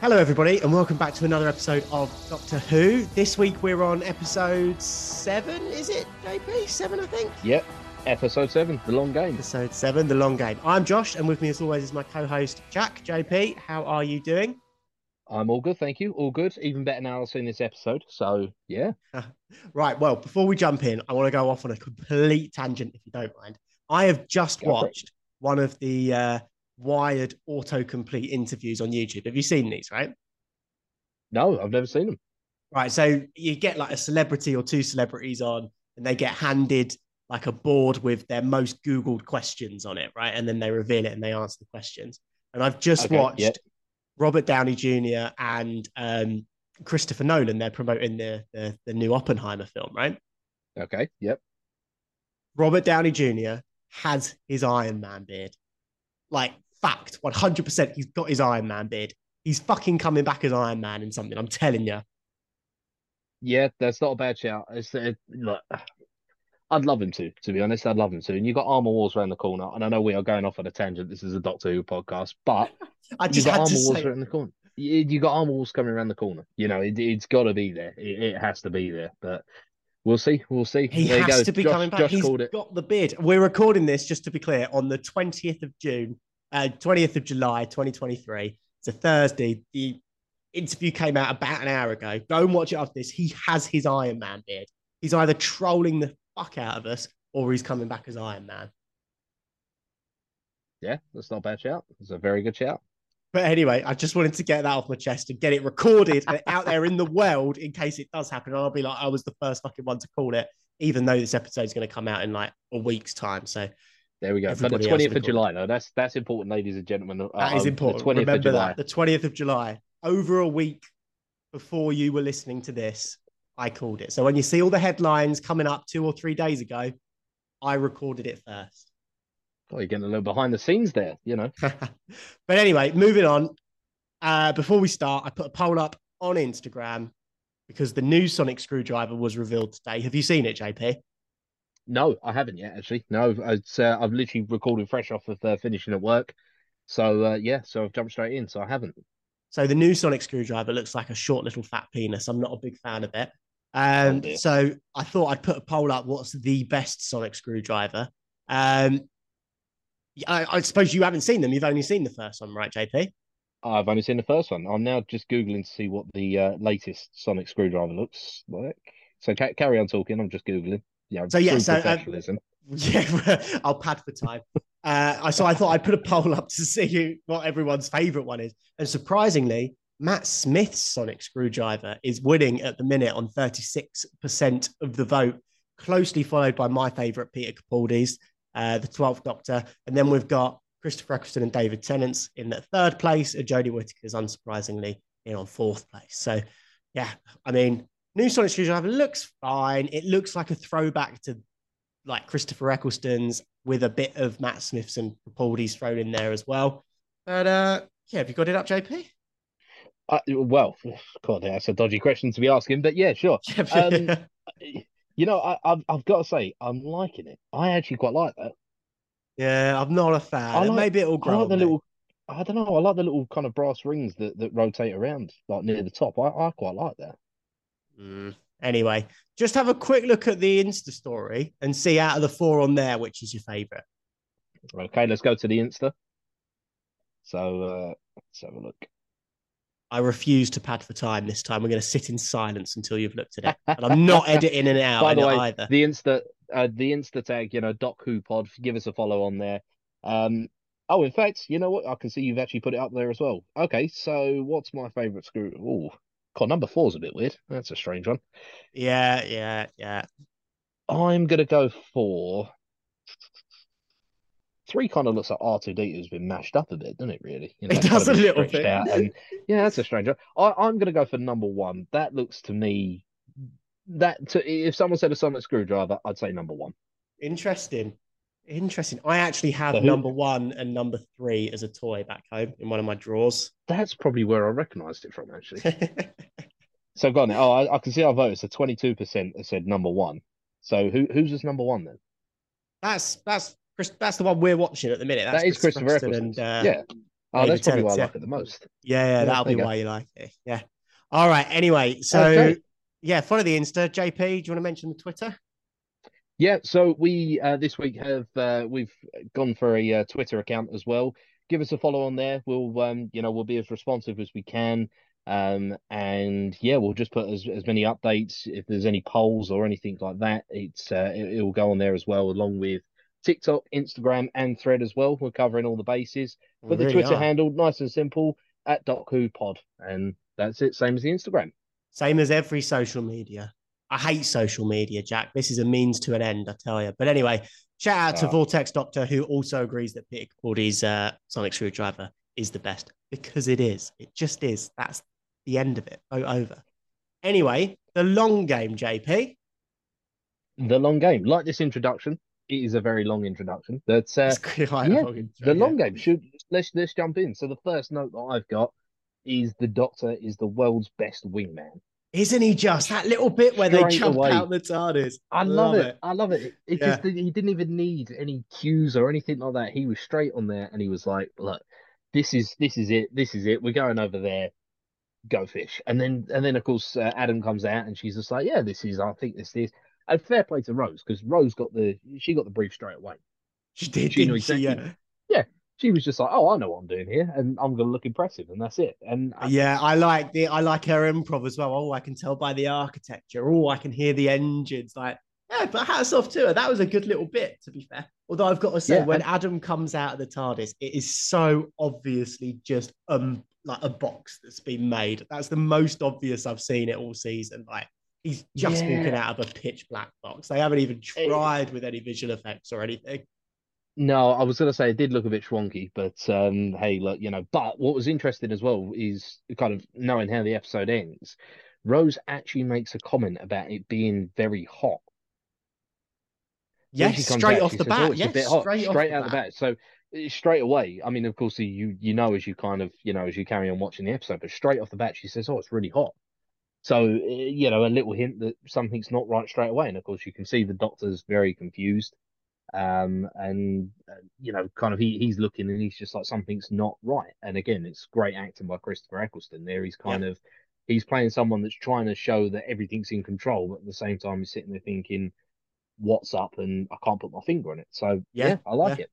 Hello, everybody, and welcome back to another episode of Doctor Who. This week we're on episode seven, is it, JP? Seven, I think? Yep. Episode seven, the long game. Episode seven, the long game. I'm Josh, and with me, as always, is my co host, Jack. JP, how are you doing? I'm all good, thank you. All good. Even better now I've seen this episode. So, yeah. right. Well, before we jump in, I want to go off on a complete tangent, if you don't mind. I have just Go watched one of the uh, Wired autocomplete interviews on YouTube. Have you seen these, right? No, I've never seen them. Right. So you get like a celebrity or two celebrities on, and they get handed like a board with their most Googled questions on it, right? And then they reveal it and they answer the questions. And I've just Okay, watched. Robert Downey Jr. and um, Christopher Nolan. They're promoting the, the the new Oppenheimer film, right? Okay. Yep. Robert Downey Jr. has his Iron Man beard. Like fact, one hundred percent, he's got his Iron Man beard. He's fucking coming back as Iron Man in something. I'm telling you. Yeah, that's not a bad shout. It's uh, look, I'd love him to, to be honest. I'd love him to. And you've got Armor Wars around the corner. And I know we are going off on a tangent. This is a Doctor Who podcast, but I you just got had Armor Wars say, around the corner. You, you got Armor Wars coming around the corner. You know, it, it's got to be there. It, it has to be there. But we'll see. We'll see. He There you has to be Josh, coming back. Josh He's called it. got the bid. We're recording this, just to be clear, on the 20th of June, uh, 20th of July, 2023. It's a Thursday. The interview came out about an hour ago. Go and watch it after this. He has his Iron Man beard. He's either trolling the fuck out of us or he's coming back as Iron Man. Yeah, that's not a bad shout. It's a very good shout. But anyway, I just wanted to get that off my chest and get it recorded and out there in the world in case it does happen. And I'll be like, I was the first fucking one to call it, even though this episode is going to come out in like a week's time. So There we go. But the twentieth of be July, though, that's that's important, ladies and gentlemen. That is Uh, important. The twentieth of Remember July. that. The 20th of July, over a week before you were listening to this, I called it. So when you see all the headlines coming up two or three days ago, I recorded it first. Oh, you're getting a little behind the scenes there, you know. but anyway, moving on. Uh, before we start, I put a poll up on Instagram because the new Sonic Screwdriver was revealed today. Have you seen it, JP? No, I haven't yet actually. No, it's uh, I've literally recorded fresh off of uh, finishing at work. So uh, yeah, so I've jumped straight in. So I haven't. So the new Sonic Screwdriver looks like a short little fat penis. I'm not a big fan of it. Um, Oh, so I thought I'd put a poll up. What's the best Sonic Screwdriver? Um, I, I suppose you haven't seen them. You've only seen the first one, right, JP? I've only seen the first one. I'm now just googling to see what the uh, latest Sonic screwdriver looks like. So ca- carry on talking. I'm just googling. Yeah, So, yeah, true so, uh. Yeah, I'll pad for time. Uh, so I thought I'd put a poll up to see who, what everyone's favorite one is. And surprisingly, Matt Smith's Sonic Screwdriver is winning at the minute on 36% of the vote, closely followed by my favorite, Peter Capaldi's, uh, the 12th Doctor. And then we've got Christopher Eccleston and David Tennant's in the third place, and Jodie Whittaker's unsurprisingly in on fourth place. So, yeah, I mean, new Sonic Screwdriver looks fine. It looks like a throwback to like Christopher Eccleston's with a bit of Matt Smith's and Capaldi's thrown in there as well. But uh, yeah, have you got it up, JP? Uh, well, God, that's a dodgy question to be asking, but yeah, sure. Um, You know, I, I've I've got to say, I'm liking it. I actually quite like that. yeah, I'm not a fan. I like- Maybe it'll I grow. like the little. I don't know. I like the little kind of brass rings that, that rotate around, like near the top. I, I quite like that. Mm. Anyway, just have a quick look at the Insta story and see out of the four on there which is your favorite. Okay, let's go to the Insta. So uh, let's have a look. I refuse to pad for time this time. We're going to sit in silence until you've looked at it. And I'm not editing it out By the way, either. the Insta, uh, the Insta tag, you know, Doc Who Pod. Give us a follow on there. Um, oh, in fact, you know what? I can see you've actually put it up there as well. Okay, so what's my favorite screw? Oh, God, number four's a bit weird. That's a strange one. Yeah, yeah, yeah. I'm gonna go for three. Kind of looks like R two D has been mashed up a bit, doesn't it? Really, you It does a little bit. And yeah, that's a strange one. I, I'm gonna go for number one. That looks to me that to, if someone said a sonic screwdriver, I'd say number one. Interesting. Interesting. I actually have So number one and number three as a toy back home in one of my drawers. That's probably where I recognised it from, actually. So go on. Oh, I, I can see our votes. So twenty two percent said number one. So who who's this number one then? that's that's Chris, that's the one we're watching at the minute. That's that is Christopher Eccleston and uh, yeah, Oh, David that's probably why I yeah. like it the most. Yeah, yeah, Yeah, that'll be why you like it. Yeah. All right. Anyway, so Okay. yeah, follow the Insta. JP, do you want to mention the Twitter? Yeah, so we uh, this week have uh, we've gone for a uh, Twitter account as well. Give us a follow on there. We'll um, you know we'll be as responsive as we can. Um, and yeah, we'll just put as, as many updates if there's any polls or anything like that. It's uh, it, it will go on there as well, along with TikTok, Instagram, and Thread as well. We're covering all the bases. We But the Twitter are. handle, nice and simple, at DocWhoPod, and that's it. Same as the Instagram. Same as every social media. I hate social media, Jack. This is a means to an end, I tell you. But anyway, shout out to Ah. Vortex Doctor, who also agrees that Peter Capaldi's uh, Sonic Screwdriver is the best because it is. It just is. That's the end of it. O- over. Anyway, the long game, JP. The long game, like this introduction, it is a very long introduction. That's uh, It's quite a yeah, long the long game should let's let's jump in. So the first note that I've got is the Doctor is the world's best wingman. Isn't he just that little bit where they jump away. out the TARDIS? I love, it. I love it. It, it Yeah. just he didn't even need any cues or anything like that. He was straight on there and he was like, "Look, this is this is it. This is it. We're going over there. Go fish." And then and then of course uh, Adam comes out and she's just like, "Yeah, this is. I think this is." And fair play to Rose because Rose got the she got the brief straight away. She did, She knew didn't she? exactly. Yeah. She was just like, "Oh, I know what I'm doing here, and I'm going to look impressive," and that's it. And I- Yeah, I like the I like her improv as well. Oh, I can tell by the architecture. Oh, I can hear the engines. Like, yeah, but hats off to her. That was a good little bit, to be fair. Although I've got to say, Yeah, when and- Adam comes out of the TARDIS, it is so obviously just um like a box that's been made. That's the most obvious I've seen it all season. Like he's just Yeah. walking out of a pitch black box. They haven't even tried with any visual effects or anything. No, I was going to say it did look a bit schwonky, but um, hey, look, you know. But what was interesting as well is kind of knowing how the episode ends. Rose actually makes a comment about it being very hot. Yes, straight out, off the says, "Oh, bat. Yes, bit hot," straight, straight the out the bat. bat. So uh, straight away, I mean, of course, you you know as you kind of you know as you carry on watching the episode, but straight off the bat, she says, "Oh, it's really hot." So uh, you know, a little hint that something's not right straight away, and of course, you can see the doctor's very confused, um, and uh, you know, kind of he he's looking and he's just like something's not right. And again, it's great acting by Christopher Eccleston. There, he's kind of he's playing someone that's trying to show that everything's in control, but at the same time, he's sitting there thinking, "What's up?" and I can't put my finger on it. So Yeah, yeah, I like yeah. it.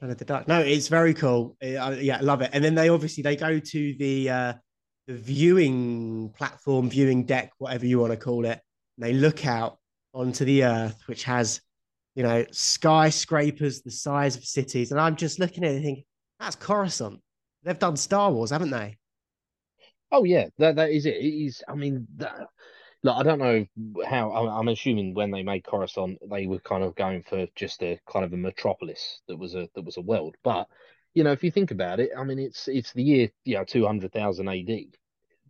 Kind of the dark. No, it's very cool. Uh, I- yeah, I love it. And then they obviously they go to the uh, the viewing platform, viewing deck, whatever you want to call it. And they look out onto the earth, which has you know skyscrapers the size of cities. And I'm just looking at it, and thinking that's Coruscant. They've done Star Wars, haven't they? Oh yeah, that that is it. It is. I mean, that, look, I don't know how. I'm, I'm assuming when they made Coruscant, they were kind of going for just a kind of a metropolis that was a that was a world. But you know, if you think about it, I mean, it's it's the year you know two hundred thousand AD.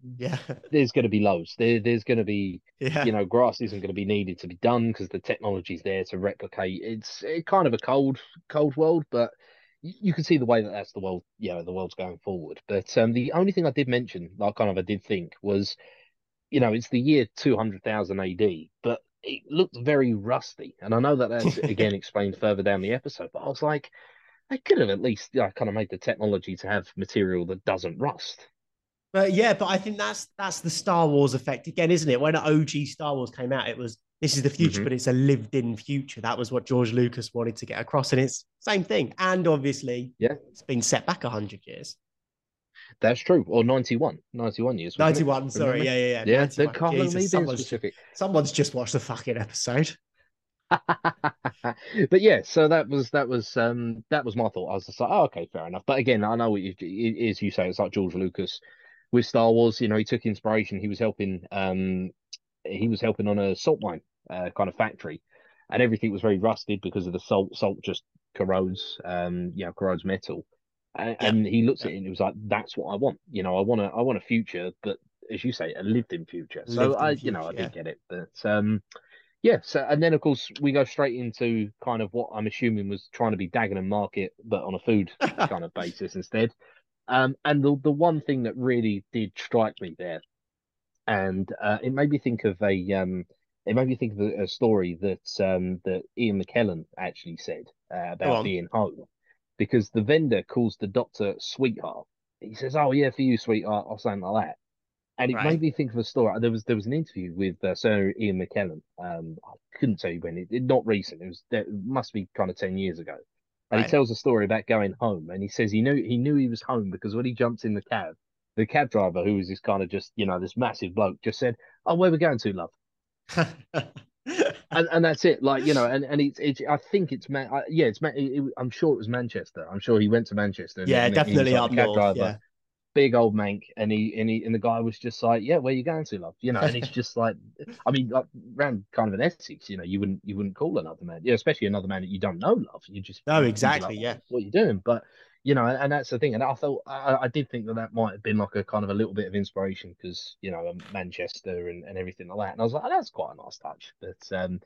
Yeah, There's going to be loads. There there's going to be yeah. you know grass isn't going to be needed to be done because the technology's there to replicate. It's it kind of a cold cold world, but y- you can see the way that that's the world. You know, the world's going forward. But um, the only thing I did mention, like kind of I did think, was you know it's the year two hundred thousand AD, but it looked very rusty. And I know that that's again explained further down the episode, but I was like. They could have at least you know, kind of made the technology to have material that doesn't rust. But yeah, but I think that's that's the Star Wars effect again, isn't it? When OG Star Wars came out, it was this is the future, Mhm. but it's a lived-in future. That was what George Lucas wanted to get across, and it's same thing. And obviously, Yeah. it's been set back hundred years. That's true. Or 91. 91 years. wasn't it? Ninety-one, sorry, Remember? yeah, yeah, yeah. Yeah, they can't Jesus, me being someone's, specific. someone's just watched the fucking episode. but yeah, so that was that was um that was my thought. I was just like, oh, okay, fair enough. But again, I know what you, it is. You say it's like George Lucas with Star Wars. You know, he took inspiration. He was helping um he was helping on a salt mine uh, kind of factory, and everything was very rusted because of the salt. Salt just corrodes um you know corrodes metal, and, Yeah. and he looked at it and he was like, that's what I want. You know, I want a I want a future, but as you say, a lived-in future. So Lived-in I, you know, I future, did get it, but um. Yeah, so and then of course we go straight into kind of what I'm assuming was trying to be Dagenham Market, but on a food kind of basis instead. Um, and the the one thing that really did strike me there, and uh, it made me think of a um, it made me think of a, a story that um that Ian McKellen actually said uh, about being home. because the vendor calls the doctor sweetheart. He says, "Oh yeah, for you, sweetheart," or something like that. And it Right. made me think of a story. There was there was an interview with uh, Sir Ian McKellen. Um, I couldn't tell you when. It, it not recent. It was it must be kind of ten years ago. And Right. he tells a story about going home. And he says he knew he knew he was home because when he jumped in the cab, the cab driver, who was this kind of just you know this massive bloke, just said, "Oh, where we going to, love?" And and that's it. Like you know, and and it's it's. I think it's man. I, yeah, it's man. It, it- I'm sure it was Manchester. I'm sure he went to Manchester. yeah, and definitely like up cab north. driver Yeah. Big old Manc and he and he and the guy was just like yeah where you going to love? You know and it's just like i mean like around kind of an essex you know you wouldn't you wouldn't call another man yeah especially another man that you don't know love. You just No, exactly, like, yeah. what you're you doing? But you know and, that's the thing and i thought I, I did think that that might have been like a kind of a little bit of inspiration because you know um, manchester and, and everything like that and i was like oh, that's quite a nice touch but um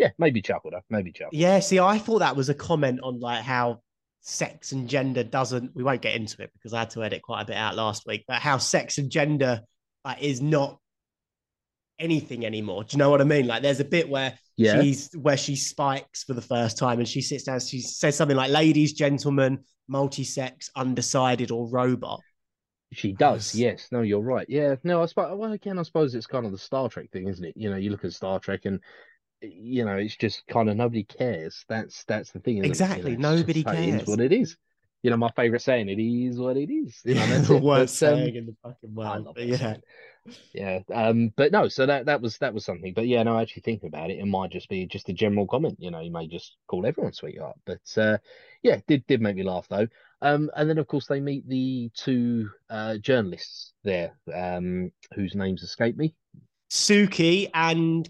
yeah maybe chuckled though maybe chuckled. Yeah, see, I thought that was a comment on like how sex and gender doesn't. We won't get into it because I had to edit quite a bit out last week. But how sex and gender like, is not anything anymore. Do you know what I mean? Like, there's a bit where yeah she's where she spikes for the first time, and she sits down. She says something like, "Ladies, gentlemen, multi-sex, undecided, or robot." She does, Yes. yes. No, you're right. Yeah, no, I suppose. Well, again, I suppose it's kind of the Star Trek thing, isn't it? You know, you look at Star Trek, and you know, it's just kind of nobody cares. That's that's the thing. Exactly, It? You know, nobody cares. is what it is. You know, my favorite saying: "It is what it is." You know, that's the worst But, um, saying in the fucking world. Yeah, saying. Yeah, um, but no, so that that was that was something. But yeah, no, actually thinking about it, it might just be just a general comment. You know, you may just call everyone sweetheart. But uh, yeah, did did make me laugh though. Um, and then of course they meet the two uh journalists there, um, whose names escape me. Suki and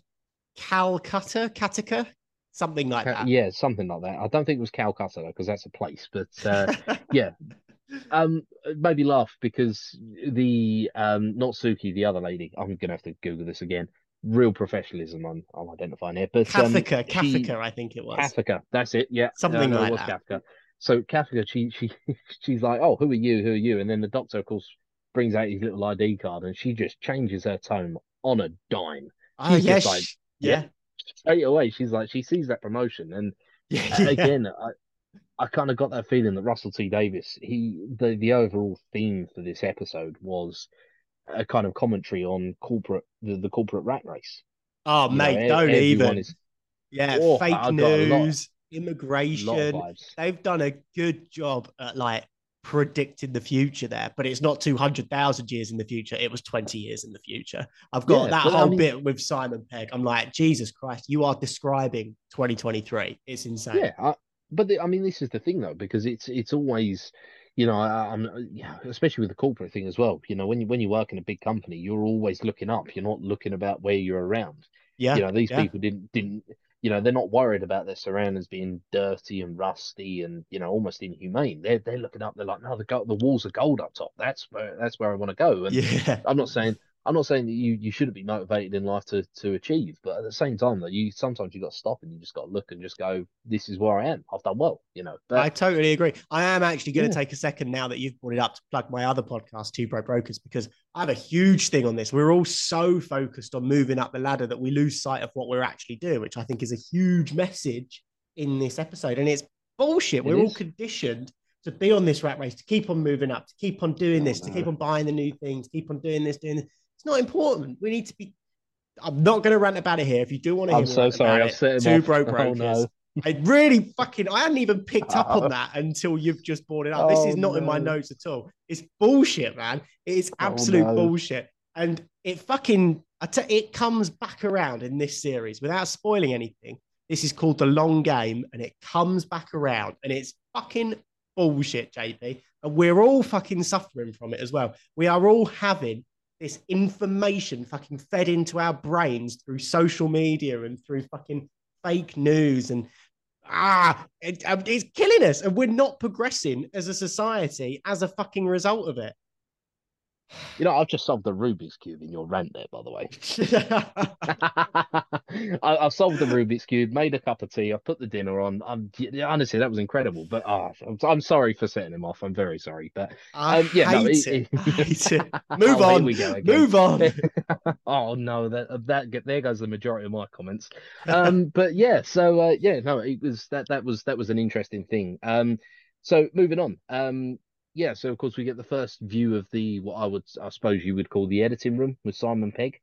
Calcutta, Katika, something like that. Yeah, something like that. I don't think it was Calcutta though, because that's a place. But uh, yeah, um, me laugh because the um, not Suki, the other lady. I'm gonna have to Google this again. Real professionalism on I'm identifying here, but um, Cathica, she- Cathica, I think it was. Kafka, that's it. Yeah, Something no, no, like that. So Kafka, she she she's like, oh, who are you? Who are you? And then the doctor, of course, brings out his little ID card, and she just changes her tone on a dime Oh, She's yes. just like, yeah. straight away. She's like, she sees that promotion, and Yeah. again, I I kind of got that feeling that Russell T Davies, he the the overall theme for this episode was a kind of commentary on corporate the, the corporate rat race. Oh, You mate, e- don't even. is Yeah, Oh, fake I got a lot- news, lot immigration. They've done a good job at like predicting the future there, but it's not 200,000 years in the future. It was 20 years in the future. I've got Yeah, that but I whole mean- bit with Simon Pegg. I'm like, Jesus Christ, you are describing 2023. It's insane. Yeah, I, but the, I mean, this is the thing though, because it's it's always, you know, I, I'm yeah, especially with the corporate thing as well. You know, when you when you work in a big company, you're always looking up. You're not looking about where you're around. Yeah. you know, these yeah. people didn't didn't. You know, they're not worried about their surroundings being dirty and rusty and you know almost inhumane. They're they're looking up. They're like, no, the go- the walls are gold up top. That's where that's where I want to go. And Yeah. I'm not saying I'm not saying that you you shouldn't be motivated in life to to achieve, but at the same time though, you sometimes you got to stop and you just got to look and just go, this is where I am. I've done well, you know. But I totally agree. I am actually going to Yeah. take a second now that you've brought it up to plug my other podcast, Two Broke Brokers, because I have a huge thing on this. We're all so focused on moving up the ladder that we lose sight of what we're actually doing, which I think is a huge message in this episode. And it's bullshit. It We're all conditioned to be on this rat race, to keep on moving up, to keep on doing Oh, this, to keep on buying the new things, keep on doing this, doing this. It's not important. We need to be. I'm not going to rant about it here. If you do want to hear I'm so sorry. I've it, set Two. Broke Oh, no. I really fucking I hadn't even picked up Oh. on that until you've just brought it up. this Oh, is not in my notes at all. It's bullshit, man. It is Oh, absolute no. bullshit. And it fucking it comes back around in this series without spoiling anything. This is called the long game, and it comes back around, and it's fucking bullshit, JP. And we're all fucking suffering from it as well. We are all having this information fucking fed into our brains through social media and through fucking fake news and ah it, um, it's killing us and we're not progressing as a society as a fucking result of it You know, I've just solved the Rubik's cube in your rant there, by the way. I, I've solved the Rubik's cube, made a cup of tea, I put the dinner on. I'm honestly that was incredible. But ah, I'm, I'm sorry for setting him off. I'm very sorry. But i Um, yeah, no, it- it, hate it. Oh, move here on we go again. move on oh no, that that there goes the majority of my comments. Um, but yeah, so uh, yeah, no, it was that that was that was an interesting thing. Um, So moving on. Um, yeah. So of course we get the first view of the what I would, I suppose you would call the editing room with Simon Pegg.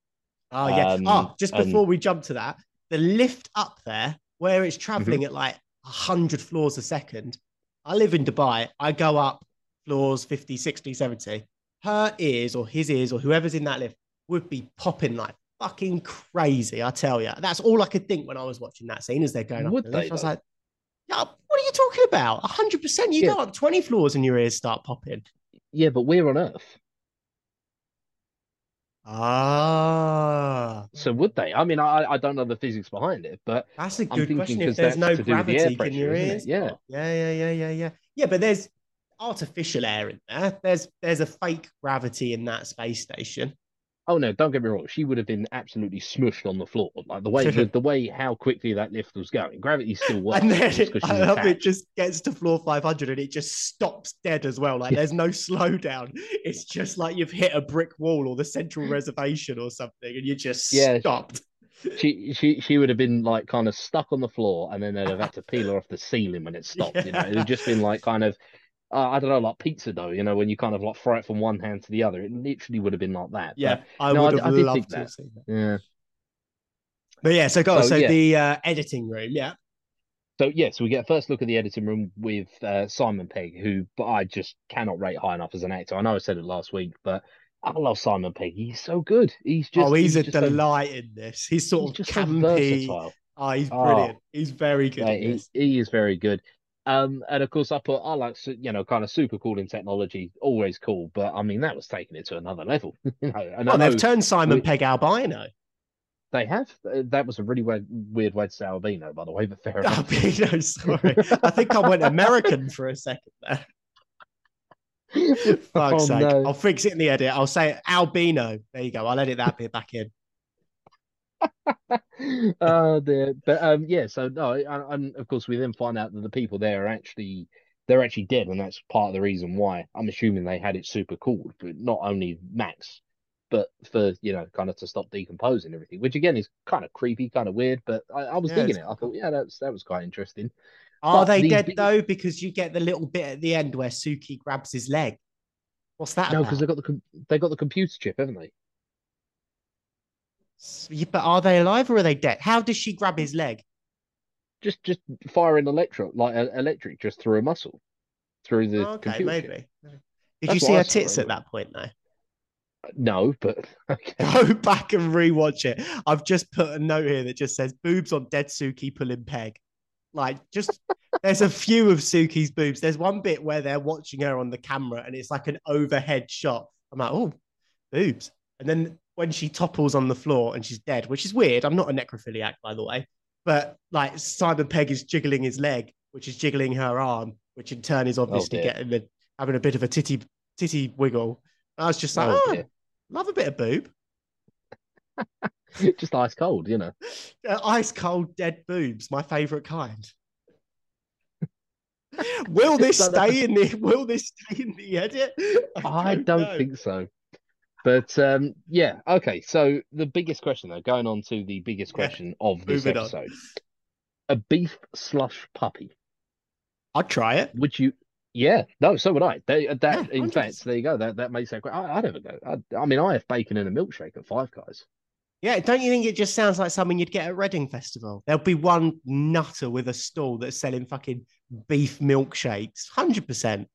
Oh yeah. Um, oh, just before we jump to that, the lift up there where it's traveling Mm-hmm. at like hundred floors a second. I live in Dubai. I go up floors 50, 60, 70. Her ears or his ears or whoever's in that lift would be popping like fucking crazy. I tell you, that's all I could think when I was watching that scene as they're going up Would the lift. I was like, what are you talking about? hundred percent. You Yeah. go up 20 floors and your ears start popping. Yeah, but we're on Earth. Ah, So would they? I mean, I I don't know the physics behind it, but That's a I'm good thinking question. If there's no to do the air gravity, can your pressure, it? ears? Yeah. yeah, yeah, yeah, yeah, yeah. Yeah, but there's artificial air in there. There's there's a fake gravity in that space station. Oh no, don't get me wrong. She would have been absolutely smushed on the floor. Like the way the, the way how quickly that lift was going. Gravity still works. and then 'cause I love it just gets to floor 500 and it just stops dead as well. Like Yeah. there's no slowdown. It's just like you've hit a brick wall or the central reservation or something and you just Yeah. stopped. She she she would have been like kind of stuck on the floor, and then they'd have had to peel her off the ceiling when it stopped. You know, it would have just been like kind of. Uh, I don't know, like pizza dough, you know, when you kind of like fry it from one hand to the other. It literally would have been like that. Yeah, I no, I would d- have I did loved to have that. Yeah. But yeah, so go. So, So, yeah. the uh, editing room, yeah. So yeah, so we get a first look at the editing room with uh, Simon Pegg, who but I just cannot rate high enough as an actor. I know I said it last week, but I love Simon Pegg. He's so good. He's just oh, he's, a just so- delight in this. He's sort he's of just so campy. versatile. Oh, he's Oh. brilliant. He's very good Yeah, he, he is very good. Um, and of course, I put I like you know kind of super cool in technology, always cool. But I mean, that was taking it to another level. you know, and know they've turned Simon we- Pegg albino. they have. Uh, That was a really weird, weird way to say albino, by the way. But fair enough. Albino, sorry. I think I went American for a second there. Fuck's Oh, sake. no. I'll fix it in the edit. I'll say albino. There you go. I'll edit that bit back in. oh dear. But um, yeah. So no, and, and of course we then find out that the people there are actually they're actually dead, and that's part of the reason why I'm assuming they had it super cooled, but not only Max, but for you know kind of to stop decomposing everything, which again is kind of creepy, kind of weird. But I, I was Yeah, digging it's it. I thought, yeah, that's that was quite interesting. Are But they dead big- though? Because you get the little bit at the end where Suki grabs his leg. What's that No, because they got the com- they got the computer chip, haven't they? But are they alive or are they dead? How does she grab his leg? Just just firing electro like electric just through a muscle, through the okay, computer chip. maybe. Did That's you see her tits at that point though? No, but okay. Go back and rewatch it. I've just put a note here that just says boobs on dead Suki pulling Pegg. Like just there's a few of Suki's boobs. There's one bit where they're watching her on the camera and it's like an overhead shot. I'm like, oh, boobs. And then when she topples on the floor and she's dead, which is weird. I'm not a necrophiliac, by the way. But like Simon Pegg is jiggling his leg, which is jiggling her arm, which in turn is obviously dear. getting the having a bit of a titty titty wiggle. I was just like, Oh, oh, love a bit of boob. just ice cold, you know. Uh, ice cold dead boobs, my favorite kind. will this stay in the will this stay in the edit? I don't know. think so. But um, yeah, okay. So the biggest question, though, going on to the biggest Yeah. question of this Moving on. episode: a beef slush puppy. I'd try it. Would you? Yeah, no, so would I. They, uh, that, Yeah, in 100. fact, there you go. That that makes that. great. I, I'd have a go. I, I mean, I have bacon and a milkshake at Five Guys. Yeah, don't you think it just sounds like something you'd get at Reading Festival? There'll be one nutter with a stall that's selling fucking beef milkshakes. Hundred percent.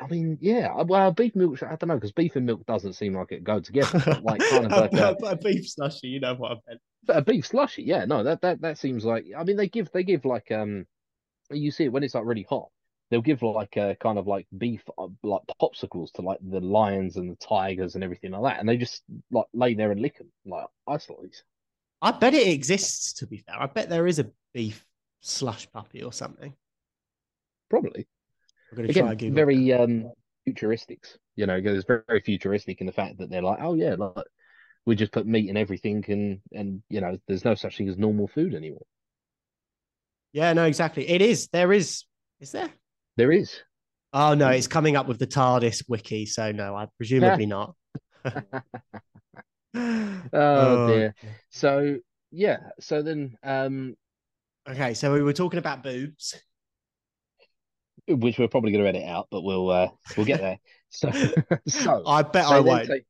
I mean, yeah. uh, Well, beef milk. I don't know because beef and milk doesn't seem like it go together. like kind of like a, a beef slushy, you know what I meant. But a beef slushy, yeah, no, that that that seems like. I mean, they give they give like um, you see it when it's like really hot. They'll give like a kind of like beef uh, like popsicles to like the lions and the tigers and everything like that, and they just like lay there and lick them like ice lollies. I bet it exists. To be fair, I bet there is a beef slush puppy or something. Probably I'm gonna try again very um futuristics. You know, because it's very, very futuristic in the fact that they're like, oh yeah, like we just put meat in everything, and and you know, there's no such thing as normal food anymore. Yeah, no, exactly. It is. There is. Is there? There is. Oh no, it's coming up with the TARDIS wiki. So no, I presumably not. Oh, dear. So yeah, so then um Okay, so we were talking about boobs. Which we're probably going to edit out, but we'll uh, we'll get there. So, so I bet they I won't. take-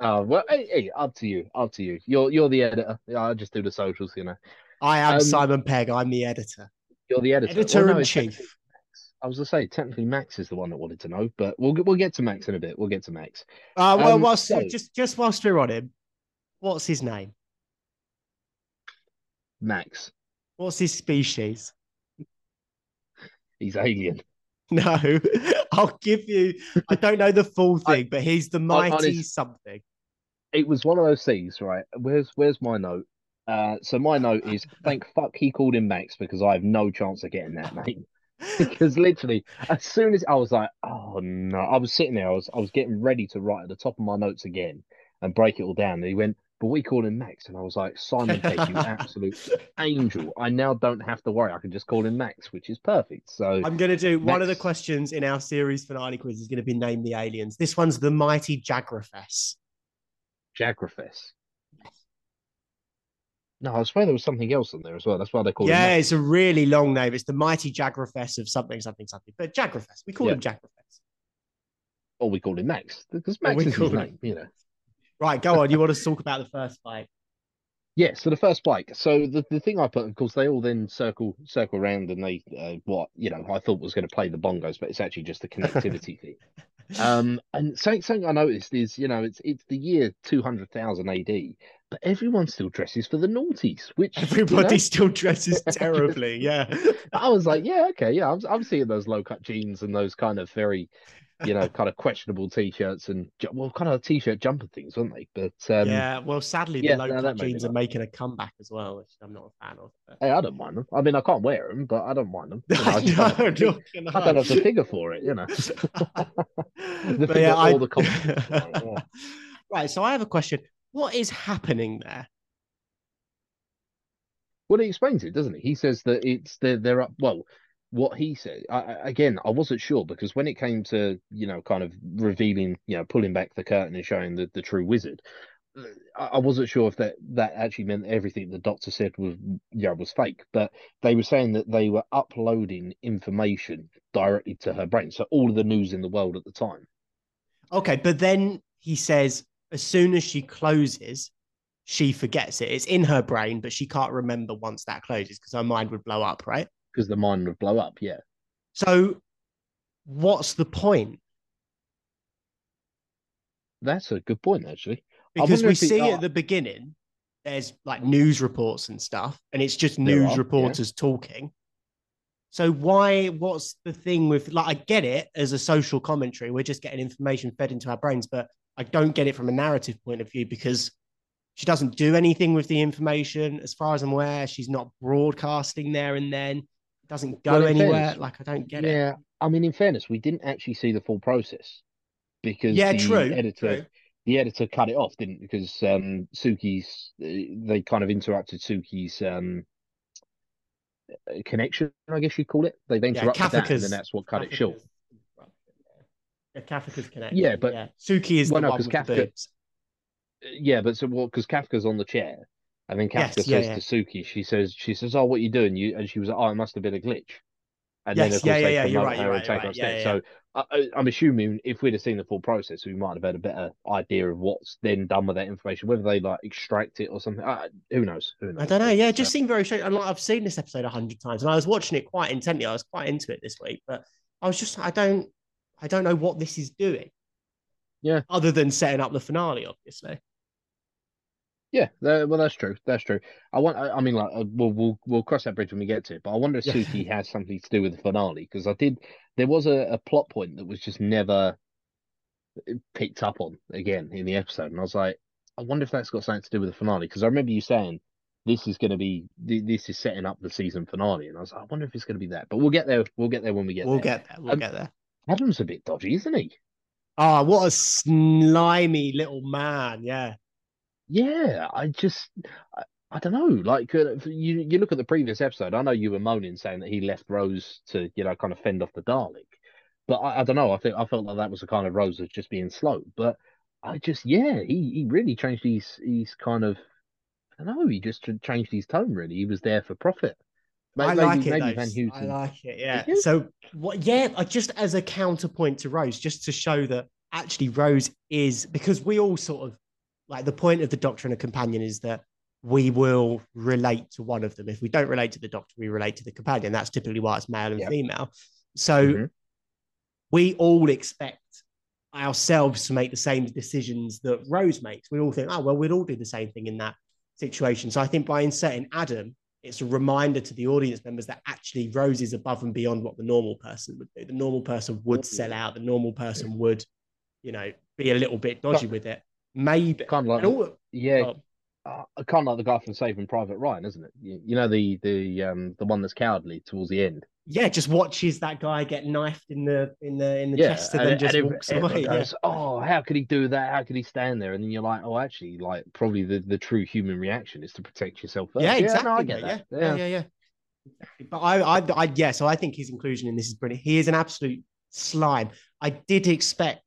Oh well, hey, hey, up to you, up to you. You're you're the editor. I'll just do the socials, you know. I am Um, Simon Pegg. I'm the editor. You're the editor. Editor Well, no, in chief. I was gonna say technically Max is the one that wanted to know, but we'll get- we'll get to Max in a bit. We'll get to Max. Uh, well, Um, whilst, so- just just whilst we're on him, what's his name? Max, What's his species? He's alien. No, I'll give you. I don't know the full I- thing, but he's the mighty honest- something. It was one of those things, right? Where's where's my note? Uh, so my note is thank fuck he called him Max because I have no chance of getting that name. because literally as soon as I was like, oh no, I was sitting there, I was I was getting ready to write at the top of my notes again and break it all down. And he went, but we call him Max, and I was like, Simon Pegg, you absolute angel. I now don't have to worry. I can just call him Max, which is perfect. So I'm going to do one of the questions in our series finale quiz is going to be name the aliens. This one's the mighty Jagrafess. Jagrafess. No, I swear there was something else on there as well. That's why they call Yeah, Max. it's a really long name. It's the mighty Jagrafess of something, something, something. But Jagrafess, we call Yeah. him Jagrafess. Or we call him Max because Max is his him- name, you know. Right, go on. You want to talk about the first fight? Yeah, so the first spike. So the, the thing I put, of course, they all then circle circle around and they uh, what you know I thought was going to play the bongos, but it's actually just the connectivity thing. Um, and something, something I noticed is you know it's it's the year two hundred thousand AD, but everyone still dresses for the noughties, which you know, Everybody still dresses terribly. Yeah. I was like, yeah, okay, yeah, I'm I'm seeing those low cut jeans and those kind of very, you know, kind of questionable t-shirts and well, kind of t-shirt jumper things, weren't they? But um, yeah. Well, sadly, yeah, the no, low cut me jeans are making a comeback as well, which I'm not a fan of. but- hey, I don't mind them. I mean, I can't wear them, but I don't mind them. You know, I, no, don't the fig- gonna I don't have the figure for it, you know. But figure yeah, I- all the comments, yeah. right. So I have a question. What is happening there? Well, he explains it, doesn't he? He says that it's they're they're up. Well, what he said I, again, I wasn't sure because when it came to you know kind of revealing, you know, pulling back the curtain and showing the the true wizard, uh, I, I wasn't sure if that that actually meant everything the doctor said was yeah was fake. But they were saying that they were uploading information directly to her brain, so all of the news in the world at the time. Okay, but then he says as soon as she closes, she forgets it. It's in her brain, but she can't remember once that closes because her mind would blow up, right? Because the mind would blow up, yeah. So, what's the point? That's a good point, actually. Because we it- see uh, at the beginning, there's like news reports and stuff, and it's just news are, yeah. reporters talking. So why? What's the thing with like? I get it as a social commentary. We're just getting information fed into our brains, but I don't get it from a narrative point of view because she doesn't do anything with the information. As far as I'm aware, she's not broadcasting there and then. It doesn't go Well, anywhere. fairness, like I don't get it. yeah, I mean, in fairness, we didn't actually see the full process because Yeah, the true. editor true. the editor cut it off, didn't because um Suki's they kind of interrupted Suki's um connection, I guess you'd call it. They they Yeah, interrupted that, and then that's what cut it short. Kafka's connected. Yeah, but- yeah. Suki is well, the no, one with the Kafka- boobs. Yeah, but so well, because Kafka's on the chair, and then Kafka yeah, says yeah. to Suki, she says, she says, "Oh, what you doing?" You and she was like, "Oh, it must have been a glitch." And then of course yeah, yeah, they yeah, you're promote right, her you're and right, take right. Upstairs. So I, I'm assuming if we'd have seen the full process, we might have had a better idea of what's then done with that information. Whether they like extract it or something, uh, who knows? Who knows? I don't know. Yeah, it just seemed very strange. And like I've seen this episode a hundred times, and I was watching it quite intently. I was quite into it this week, but I was just, I don't, I don't know what this is doing. Yeah. Other than setting up the finale, obviously. Yeah, that, well, that's true. That's true. I want. I, I mean, like, uh, we'll we'll we'll cross that bridge when we get to it. But I wonder if Yeah. Suki has something to do with the finale because I did. There was a, a plot point that was just never uh, picked up on again in the episode, and I was like, I wonder if that's got something to do with the finale because I remember you saying this is going to be this is setting up the season finale, and I was like, I wonder if it's going to be that. But we'll get there. We'll get there when we get we'll there. get there. We'll Um, get there. Adam's a bit dodgy, isn't he? Oh, what a slimy little man. Yeah. Yeah, I just, I, I don't know. Like, uh, you you look at the previous episode. I know you were moaning saying that he left Rose to, you know, kind of fend off the Dalek, but I, I don't know. I think I felt like that was the kind of Rose was just being slow. But I just, yeah, he he really changed his his kind of, I don't know. He just changed his tone. Really, he was there for profit I maybe, like it. maybe though. Van I like it. Yeah. So what? Yeah, I just as a counterpoint to Rose, just to show that actually Rose is because we all sort of like the point of the Doctor and a companion is that we will relate to one of them. If we don't relate to the Doctor, we relate to the companion. That's typically why it's male and Yep. female. So Mhm. we all expect ourselves to make the same decisions that Rose makes. We all think, oh well, we'd all do the same thing in that situation. So I think by inserting Adam, it's a reminder to the audience members that actually Rose is above and beyond what the normal person would do. The normal person would sell out. The normal person would, you know, be a little bit dodgy with it. Maybe. Kind of like, all, yeah, oh, uh, kind of like the guy from Saving Private Ryan, isn't it? You, you know the the um the one that's cowardly towards the end. Yeah, just watches that guy get knifed in the in the in the Yeah, chest and, then just every- walks away. Yeah. "Oh, how could he do that? How could he stand there?" And then you're like, "Oh, actually, like probably the, the true human reaction is to protect yourself first." Yeah, no, exactly. I get that. Yeah, yeah, yeah, yeah. But I, I, I, yeah. So I think his inclusion in this is brilliant. He is an absolute slime. I did expect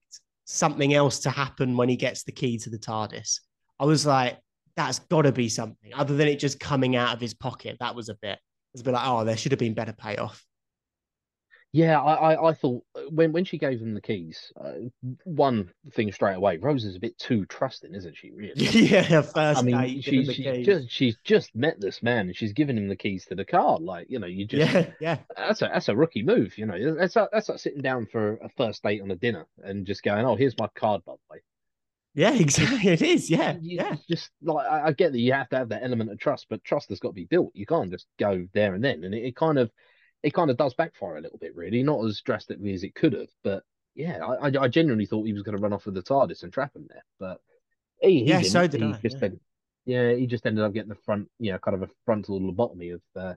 something else to happen when he gets the key to the TARDIS. I was like, that's got to be something other than it just coming out of his pocket. That was a bit. It was a bit like, oh, there should have been better payoff. Yeah, I, I, I thought uh, when when she gave him the keys, uh, one thing straight away, Rose is a bit too trusting, isn't she? Really? yeah, first I mean, date, she, him she just she's just met this man and she's given him the keys to the car. Like, you know, you just yeah, yeah. that's a that's a rookie move. You know, that's like, that's like sitting down for a first date on a dinner and just going, "Oh, here's my card, by the way." Yeah, exactly. It is. Yeah, You- yeah. Just like I, I get that you have to have that element of trust, but trust has got to be built. You can't just go there and then, and it, it kind of it kind of does backfire a little bit, really. Not as drastically as it could have, but yeah, I I, genuinely thought he was going to run off with the TARDIS and trap him there, but he, he Yeah, didn't. so did he I, Just yeah. Ended, yeah, he just ended up getting the front, you know, kind of a frontal lobotomy of uh,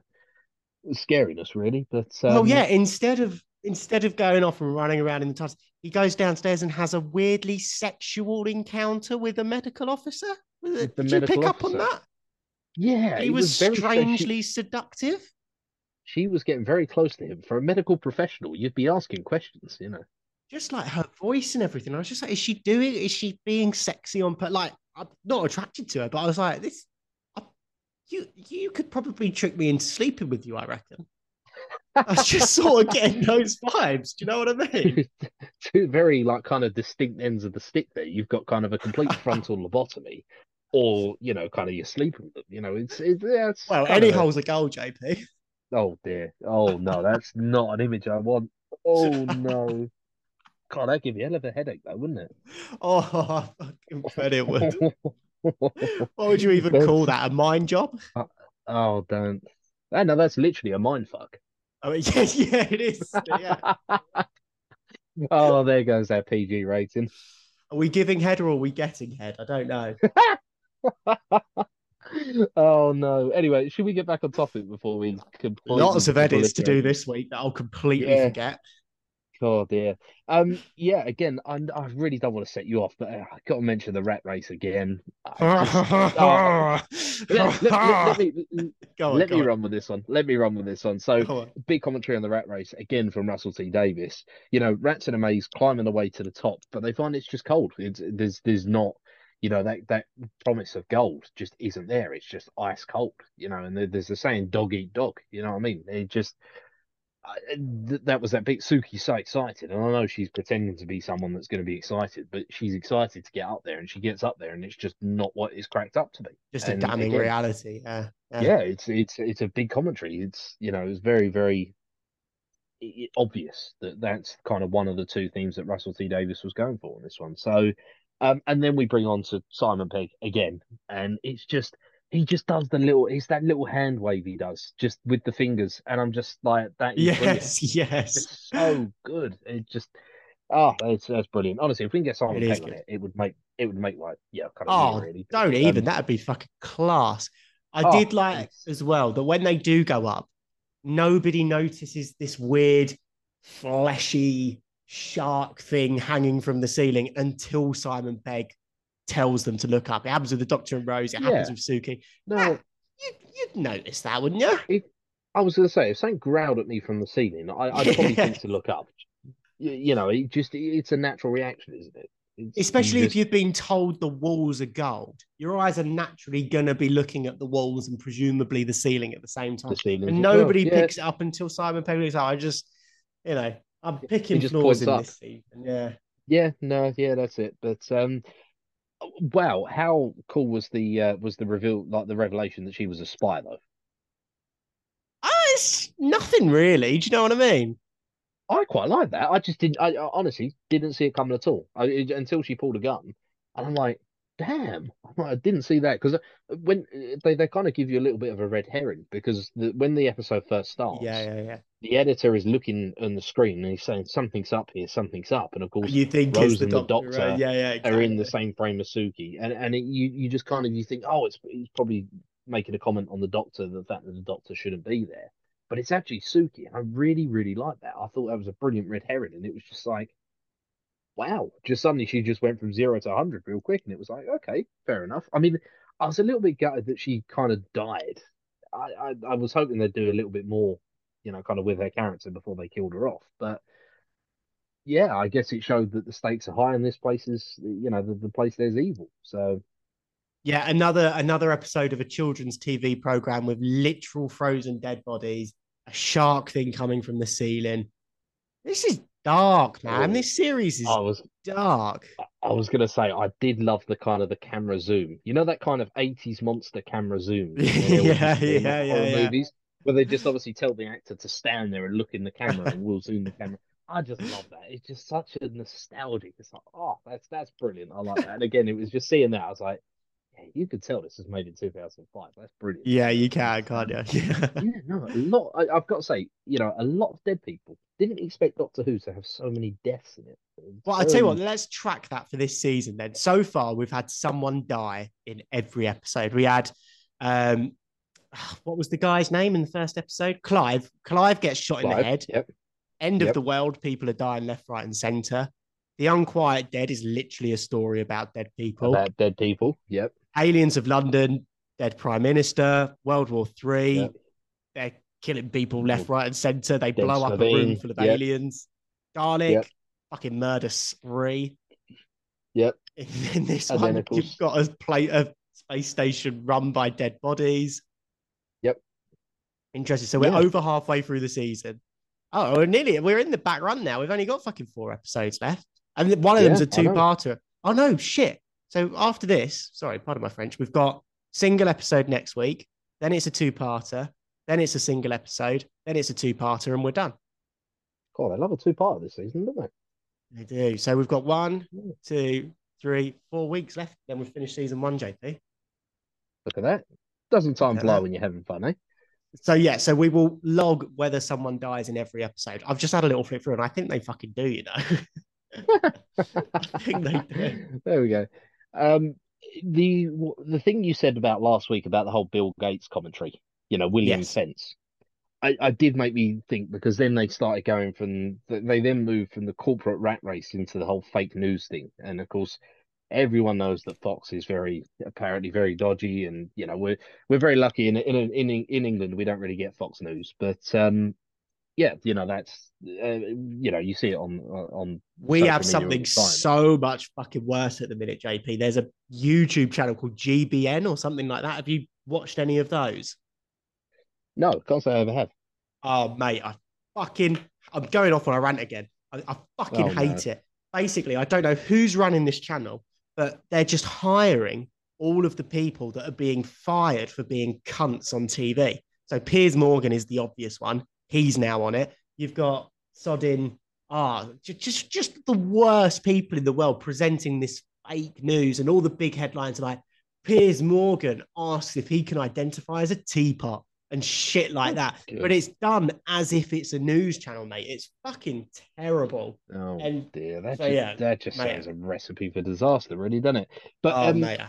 scariness, really. But um, oh yeah, instead of instead of going off and running around in the TARDIS, he goes downstairs and has a weirdly sexual encounter with a medical officer. Did you pick medical up on that? yeah, he was she- strangely seductive. She was getting very close to him. For a medical professional, you'd be asking questions, you know. Just like her voice and everything. I was just like, is she doing? Is she being sexy on? But like, I'm not attracted to her. But I was like, this. I, you you could probably trick me into sleeping with you. I reckon. I was just sort of getting those vibes. Do you know what I mean? Two very like kind of distinct ends of the stick there. You've got kind of a complete frontal lobotomy, or you know, kind of you're sleeping with them. You know, it's it's, yeah, it's Well, any of a- hole's a goal, JP. Oh dear. Oh no, that's not an image I want. Oh no. God, that'd give you a hell of a headache though, wouldn't it? Oh, I fucking bet it would. What would you even call that? A mind job? Oh, don't. Ah, no, that's literally a mind fuck. Oh, yeah, yeah, it is. Yeah. oh, there goes that PG rating. Are we giving head or are we getting head? I don't know. Oh no. Anyway, should we get back on topic before we completely Lots of edits to do this week that I'll completely Yeah. forget. God dear. Um, yeah. Again, I, I really don't want to set you off, but uh, I got to mention the rat race again. Let, let- let- let me on, let me on. run with this one. Let me run with this one. So, on. big commentary on the rat race again from Russell T Davies. You know, rats in a maze climbing the way to the top, but they find it's just cold. It's, there's there's not, you know, that that promise of gold just isn't there. It's just ice cold. You know, and there's the saying "dog eat dog." You know what I mean? It just that was that bit. Suki's so excited, and I know she's pretending to be someone that's going to be excited, but she's excited to get up there, and she gets up there, and it's just not what it's cracked up to be. Just a And damning again, reality. Yeah. yeah, it's it's it's a big commentary. It's you know it's very very obvious that that's kind of one of the two themes that Russell T Davies was going for in this one. So, um, and then we bring on to Simon Pegg again, and it's just he just does the little it's that little hand wave he does just with the fingers, and I'm just like that is brilliant. Yes, yes. It's so good. It just oh, it's that's brilliant. Honestly, if we can get Simon It Pegg on it, it would make it would make like yeah kind of Oh, really. Don't Um, even. That'd be fucking class. I Oh, did like it's- as well that when they do go up, nobody notices this weird, fleshy shark thing hanging from the ceiling until Simon Pegg tells them to look up. It happens with the Doctor and Rose. It happens Yeah. with Suki. No, Ah, You'd, you'd notice that, wouldn't you? I was going to say, if something growled at me from the ceiling, I, I'd probably think to look up. You, you know, it just it's a natural reaction, isn't it? It's- Especially you if you've been told the walls are gold, your eyes are naturally going to be looking at the walls and presumably the ceiling at the same time. the And well. nobody Yeah. picks it up until Simon Pegg looks out. I just, you know, I'm picking just flaws in up. this season. Yeah. Yeah, no, yeah, that's it. But um, wow, how cool was the uh, was the reveal, like the revelation that she was a spy though? Ah, it's nothing really. Do you know what I mean? I quite like that. I just didn't. I, I honestly didn't see it coming at all. I, it- until she pulled a gun, and I'm like, damn, I didn't see that because uh, when uh, they they kind of give you a little bit of a red herring because the, when the episode first starts, Yeah, yeah, yeah. the editor is looking on the screen and he's saying something's up here, something's up, and of course You think Rose the and the doctor? Doctor right? Yeah, yeah. are in the same frame as Suki, and and it, you you just kind of you think, oh, it's he's probably making a comment on the Doctor, the fact that the Doctor shouldn't be there, but it's actually Suki. I really really like that. I thought that was a brilliant red herring, and it was just like, wow, just suddenly she just went from zero to hundred real quick, and it was like, okay, fair enough. I mean, I was a little bit gutted that she kind of died. I, I I was hoping they'd do a little bit more, you know, kind of with her character before they killed her off, but yeah, I guess it showed that the stakes are high and this place is, you know, the, the place there's evil. So Yeah, another another episode of a children's TV program with literal frozen dead bodies, a shark thing coming from the ceiling. This is dark, oh. man. Oh. This series is I was dark. I was gonna say I did love the kind of the camera zoom. You know that kind of 80s monster camera zoom. you know, they always Yeah, used to do in yeah, yeah, yeah. Movies where they just obviously tell the actor to stand there and look in the camera and we'll zoom the camera. I just love that. It's just such a nostalgic. It's like, oh, that's that's brilliant. I like that. And again, it was just seeing that. I was like, yeah, you could tell this was made in 2005. That's brilliant. Yeah, you can, can't you? Yeah. yeah, no, a lot. I, I've got to say, you know, a lot of dead people didn't expect Doctor Who to have so many deaths in it. Well, I tell you what, Um, let's track that for this season then. So far, we've had someone die in every episode. We had, um, what was the guy's name in the first episode? Clive. Clive gets shot in the head. Yep. End of the world. People are dying left, right, and center. The Unquiet Dead is literally a story about dead people. About dead people. Yep. Aliens of London, dead prime minister. World War Three. Yep. They're killing people left, right, and center. They Dead blow up a room full of Yep. aliens. Garlic, Yep. fucking murder spree. Yep. In, in this one, you've got a plate of space station run by dead bodies. Yep. Interesting. So we're Yeah. over halfway through the season. Oh, we're nearly. We're in the back run now. We've only got fucking four episodes left, and one of them's a Yeah, I know. two-parter. Oh no, shit! So after this, sorry, pardon my French. We've got single episode next week. Then it's a two-parter. Then it's a single episode. Then it's a two-parter, and we're done. God, I love a two-parter this season, don't they? They do. So we've got one, two, three, four weeks left. Then we've finished season one, JP. Look at that. Doesn't time fly when you're having fun, eh? So yeah, so we will log whether someone dies in every episode. I've just had a little flip through, and I think they fucking do. You know, I think they do. there we go. Um, the the thing you said about last week about the whole Bill Gates commentary, you know, William Yes. Fence, I, I did make me think because then they started going from they then moved from the corporate rat race into the whole fake news thing, and of course. Everyone knows that Fox is very apparently very dodgy, and you know we're we're very lucky in in in in England we don't really get Fox News, but um, yeah, you know that's uh, you know you see it on on We have something so much fucking worse at the minute, JP. There's a YouTube channel called GBN or something like that. Have you watched any of those? No, can't say I ever have. Oh, mate, I fucking, I'm going off on a rant again. I, I fucking Oh, no. hate it. Basically, I don't know who's running this channel, but they're just hiring all of the people that are being fired for being cunts on TV. So Piers Morgan is the obvious one. He's now on it. You've got Sodin. Ah, just just the worst people in the world presenting this fake news, and all the big headlines are like Piers Morgan asks if he can identify as a teapot and shit like that. Good. But it's done as if it's a news channel, mate. It's fucking terrible. Oh And- dear, that so, just, yeah, that just mate. sounds a recipe for disaster, really, doesn't it? But oh, um, mate,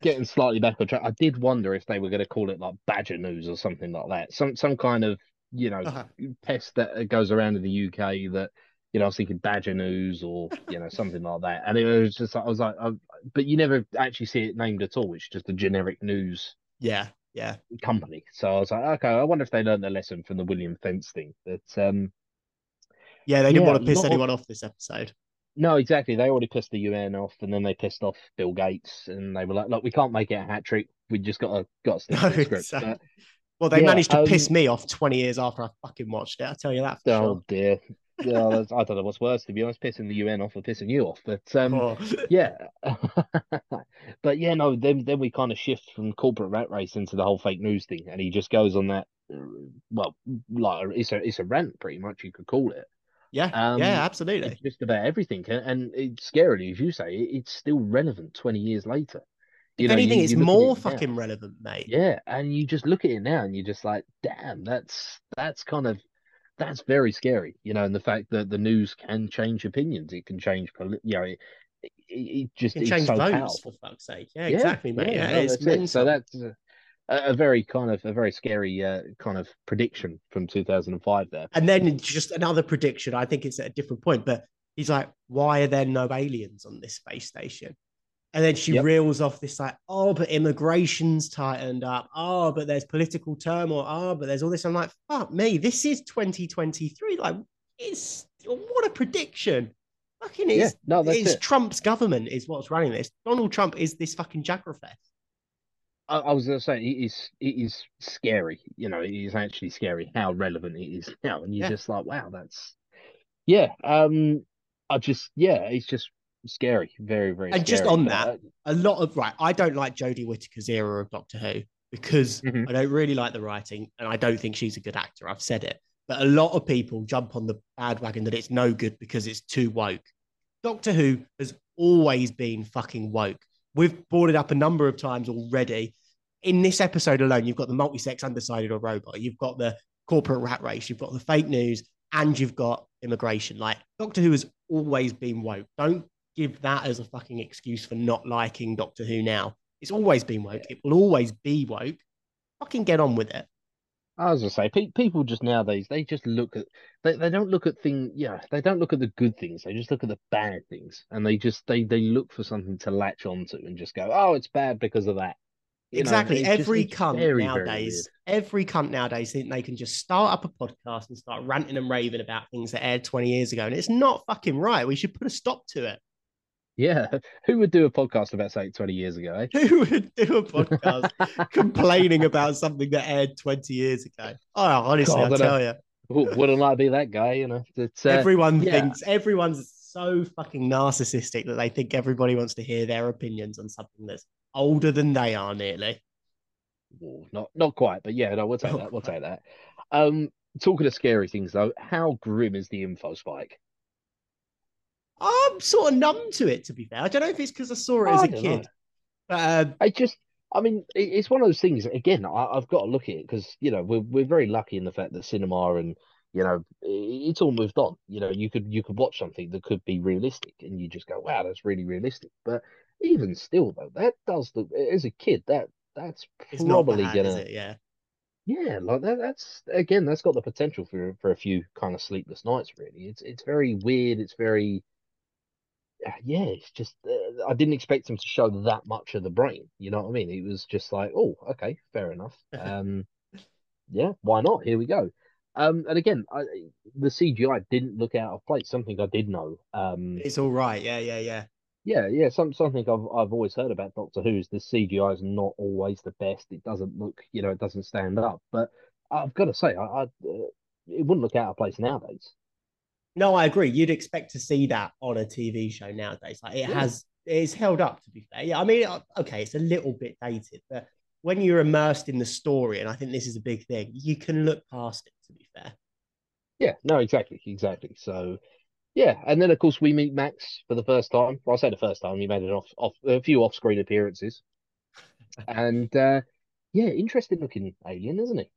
getting slightly back on track, I did wonder if they were going to call it like Badger News or something like that, some some kind of you know Uh-huh. pest that goes around in the UK that you know I was thinking Badger News or you know something like that, and it was just I was like, I, but you never actually see it named at all. It's just a generic news Yeah, yeah. company. So I was like, okay, I wonder if they learned their lesson from the William Fence thing. But um, Yeah, they didn't Yeah, want to piss anyone off this episode. No, exactly. They already pissed the UN off, and then they pissed off Bill Gates, and they were like, "Look, we can't make it a hat trick. We just got to got to stick No, to the script." exactly. Well, they Yeah, managed to um, piss me off 20 years after I fucking watched it. I'll tell you that for oh dear, yeah, I don't know what's worse to be honest, pissing the UN off or pissing you off. But um, Oh. yeah, but yeah, no, then then we kind of shift from corporate rat race into the whole fake news thing, and he just goes on that. Well, like it's a it's a rant, pretty much you could call it. Yeah, Um, yeah, absolutely. It's just about everything, and, and it's scarily, as you say, it's still relevant twenty years later. You if know, anything, you- it's more it now. fucking relevant, mate. Yeah, and you just look at it now, and you're just like, damn, that's that's kind of that's very scary, you know, and the fact that the news can change opinions, it can change, you know, it, it, it just It change so votes, powerful. for fuck's sake. Yeah, exactly, mate. Yeah, no, it's that's it. So that's a, a very kind of a very scary uh, kind of prediction from 2005 there. And then just another prediction. I think it's at a different point, but he's like, "Why are there no aliens on this space station?" And then she Yep. reels off this like, "Oh, but immigration's tightened up. Oh, but there's political turmoil. Oh, but there's all this." I'm like, "Fuck me! This is 2023. Like, it's what a prediction. Fucking Yeah, is. no, that's it's it. Trump's government is what's running this. Donald Trump is this fucking Jagrafess. I, I was going to say it is it is scary. You know, it is actually scary how relevant it is now, and you're Yeah. just like, wow, that's yeah. Um, I just yeah, it's just scary, very very. And just on that, a lot of right. I don't like Jodie Whittaker's era of Doctor Who because Mhm. I don't really like the writing, and I don't think she's a good actor. I've said it, but a lot of people jump on the bandwagon that it's no good because it's too woke. Doctor Who has always been fucking woke. We've brought it up a number of times already. In this episode alone, you've got the multi-sex undecided or robot. You've got the corporate rat race. You've got the fake news, and you've got immigration. Like Doctor Who has always been woke. Don't give that as a fucking excuse for not liking Doctor Who now. It's always been woke. It will always be woke. Fucking get on with it. As I was gonna say, pe- people just nowadays they just look at they, they don't look at things. yeah they don't look at the good things they just look at the bad things and they just they they look for something to latch onto and just go oh it's bad because of that You exactly. just- every it's cunt very, very nowadays, every cunt nowadays think they can just start up a podcast and start ranting and raving about things that aired 20 years ago. And it's not fucking right. We should put a stop to it. Yeah who would do a podcast about something 20 years ago eh? Who would do a podcast complaining about something that aired 20 years ago? Oh, honestly, God, I I tell you. Wouldn't I be that guy you know it's uh, everyone yeah. thinks everyone's so fucking narcissistic that they think everybody wants to hear their opinions on something that's older than they are nearly. well, not not quite but yeah no we'll take that we'll take that um talking of scary things though how grim is the info spike I'm sort of numb to it, to be fair. I don't know if it's because I saw it as a kid, know. but uh, I just, I mean, it's one of those things. Again, I, I've got to look at it because you know we're we're very lucky in the fact that cinema and you know it's all moved on. You know, you could you could watch something that could be realistic, and you just go, "Wow, that's really realistic." But even still, though, that does look as a kid that that's probably bad, gonna? Yeah. yeah, like that. That's again, that's got the potential for for a few kind of sleepless nights. Really, it's it's very weird. It's very yeah, it's just uh, I didn't expect him to show that much of the brain. You know what I mean? It was just like, oh, okay, fair enough. Um, yeah, why not? Here we go. Um, and again, I, the CGI didn't look out of place. Something I did know. Um, It's all right. Yeah, yeah, yeah. yeah, yeah. Some something I've I've always heard about Doctor Who is the CGI is not always the best. It doesn't look, you know, it doesn't stand up. But I've got to say, I, I uh, it wouldn't look out of place nowadays. No, I agree. You'd expect to see that on a TV show nowadays. Like it Yeah. has, it's held up. To be fair, yeah. I mean, uh, okay, it's a little bit dated, but when you're immersed in the story, and I think this is a big thing, you can look past it. To be fair, Yeah, no, exactly, exactly. So, yeah, and then of course we meet Max for the first time. Well, I say the first time. He made an off, off a few off-screen appearances, and uh, yeah, interesting looking alien, isn't he?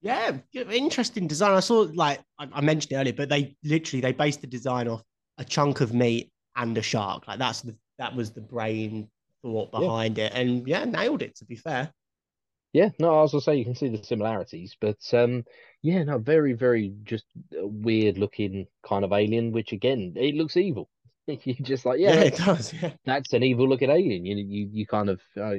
Yeah, interesting design. I saw, like I, I mentioned earlier, but they literally they based the design off a chunk of meat and a shark. Like that's the that was the brain thought Yeah. behind it, and yeah, nailed it. To be fair. Yeah, no, I was gonna say you can see the similarities, but um, yeah, no, very, very just weird looking kind of alien, which again, it looks evil. You're just like, yeah, Yeah, it does. Yeah. that's an evil looking alien. You, you, you kind of, uh,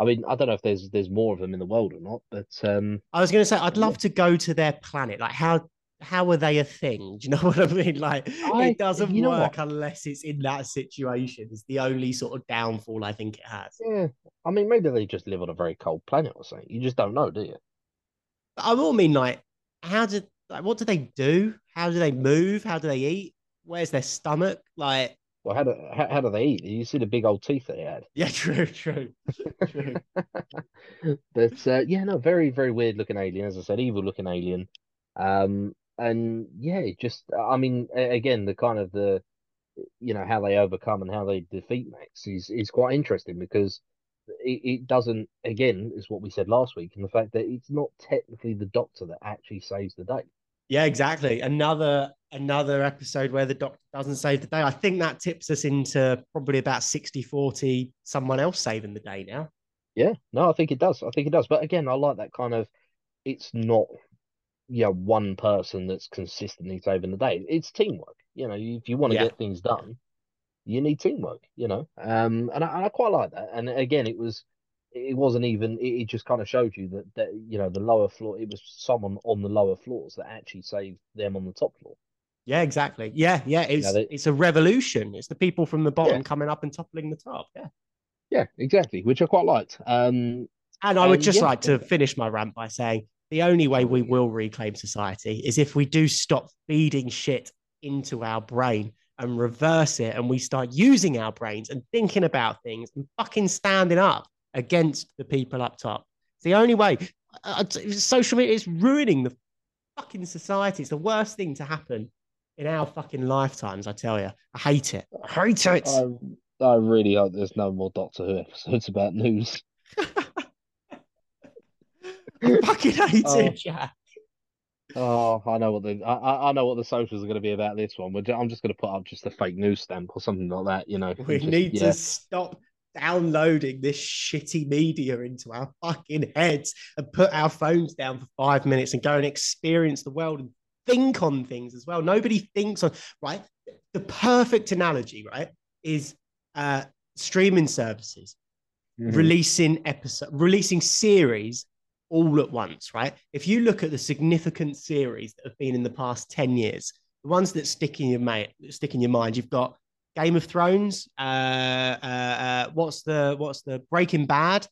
I mean, I don't know if there's there's more of them in the world or not, but um, I was going to say, I'd love to go to their planet. Like, how how are they a thing? Do you know what I mean? Like I- it doesn't you know work what? unless it's in that situation. It's the only sort of downfall I think it has. Yeah, I mean, maybe they just live on a very cold planet or something. You just don't know, do you? But I will mean like how did like what do they do? How do they move? How do they eat? Where's their stomach? Like Well, how do how, how do they eat? You see the big old teeth that they had. yeah, true, true, true. But uh, yeah, no, very very weird looking alien. As I said, evil looking alien. Um, and yeah, just I mean, again, the kind of the you know how they overcome and how they defeat Max is is quite interesting because it, it doesn't again is what we said last week and the fact that it's not technically the Doctor that actually saves the day. Yeah, exactly. Another another episode where the doctor doesn't save the day. I think that tips us into probably about 60-40, someone else saving the day now. Yeah, no, I think it does. I think it does. But again, I like that kind of it's not you know one person that's consistently saving the day. It's teamwork. You know, if you want to Yeah. get things done, you need teamwork, you know. Um and I, and I quite like that. And again, it was it wasn't even it, just kind of showed you that that you know the lower floor it was someone on the lower floors that actually saved them on the top floor. Yeah, exactly. Yeah, yeah. It's they- it's a revolution. It's the people from the bottom Yeah. coming up and toppling the top. Yeah. Yeah, exactly, which I quite liked. Um And I would Um, just yeah, like to finish my rant by saying the only way we will reclaim society is if we do stop feeding shit into our brain and reverse it and we start using our brains and thinking about things and fucking standing up against the people up top. It's the only way. Uh, uh, social media is ruining the fucking society. It's the worst thing to happen in our fucking lifetimes, I tell you. I hate it. I hate it. I I really hope there's no more Doctor Who episodes about news. I fucking hate Oh. it, Jack. Oh, I know what the I, I I know what the socials are going to be about this one. We're ju- I'm just going to put up just a fake news stamp or something like that. You know, We just- need yeah. to stop downloading this shitty media into our fucking heads and put our phones down for five minutes and go and experience the world and think on things as well. Nobody thinks on right. The perfect analogy, right, is uh streaming services Mhm. releasing episode releasing series all at once right if you look at the significant series that have been in the past 10 years the ones that stick in your mate stick in your mind you've got game of thrones uh uh, uh what's the what's the breaking bad?